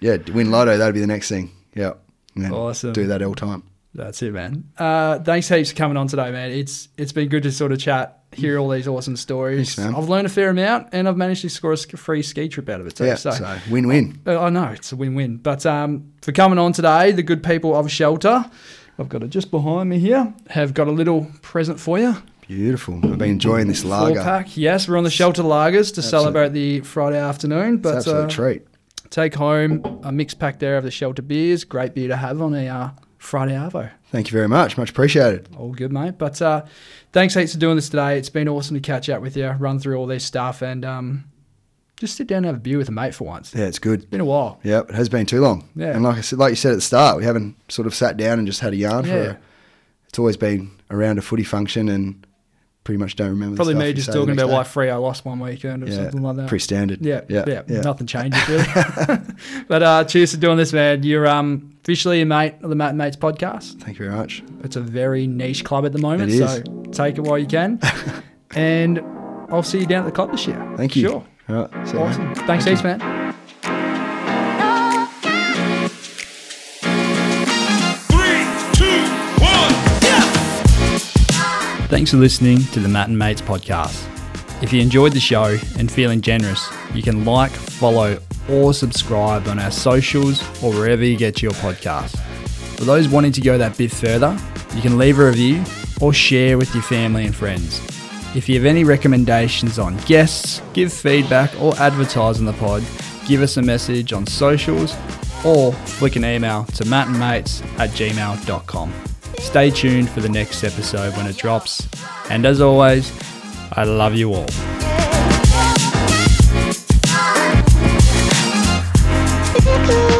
yeah win lotto. That'd be the next thing. Yeah, and Awesome. Do that all time. That's it, man. Uh, thanks heaps for coming on today, man. It's it's been good to sort of chat, hear all these awesome stories. Thanks. I've learned a fair amount, and I've managed to score a free ski trip out of it too. Yeah, so, so win win. Uh, I know it's a win-win. But um, for coming on today, the good people of Shelter, I've got it just behind me here, have got a little present for you. Beautiful. I've been enjoying this Four lager. pack. Yes, we're on the Shelter Lagers to Absolute- celebrate the Friday afternoon. It's But an absolute uh, treat. Take home a mixed pack there of the Shelter beers. Great beer to have on a uh, Friday Arvo. Thank you very much. Much appreciated. All good, mate. But uh, thanks heaps for doing this today. It's been awesome to catch up with you, run through all this stuff, and um, just sit down and have a beer with a mate for once. Yeah, it's good. It's been a while. Yeah, it has been too long. Yeah. And like I said, like you said at the start, we haven't sort of sat down and just had a yarn for. A, it's always been around a footy function, and pretty much don't remember. the Probably me just talking about day. why Freo lost one weekend or Yeah, something like that. Pretty standard. Yeah, yeah, yeah, yeah. Nothing changes really. but uh, cheers for doing this, man. You're um, officially a mate of the Matt and Mates podcast. Thank you very much. It's a very niche club at the moment, so take it while you can. and I'll see you down at the club this year. Thank you. Sure. All right. see Awesome. Thanks, Thank man. Thanks for listening to the Matt and Mates podcast. If you enjoyed the show and feeling generous, you can like, follow, or subscribe on our socials or wherever you get your podcast. For those wanting to go that bit further, you can leave a review or share with your family and friends. If you have any recommendations on guests, give feedback, or advertise on the pod, give us a message on socials or flick an email to mattandmates at gmail.com. Stay tuned for the next episode when it drops. And as always, I love you all. Thank you.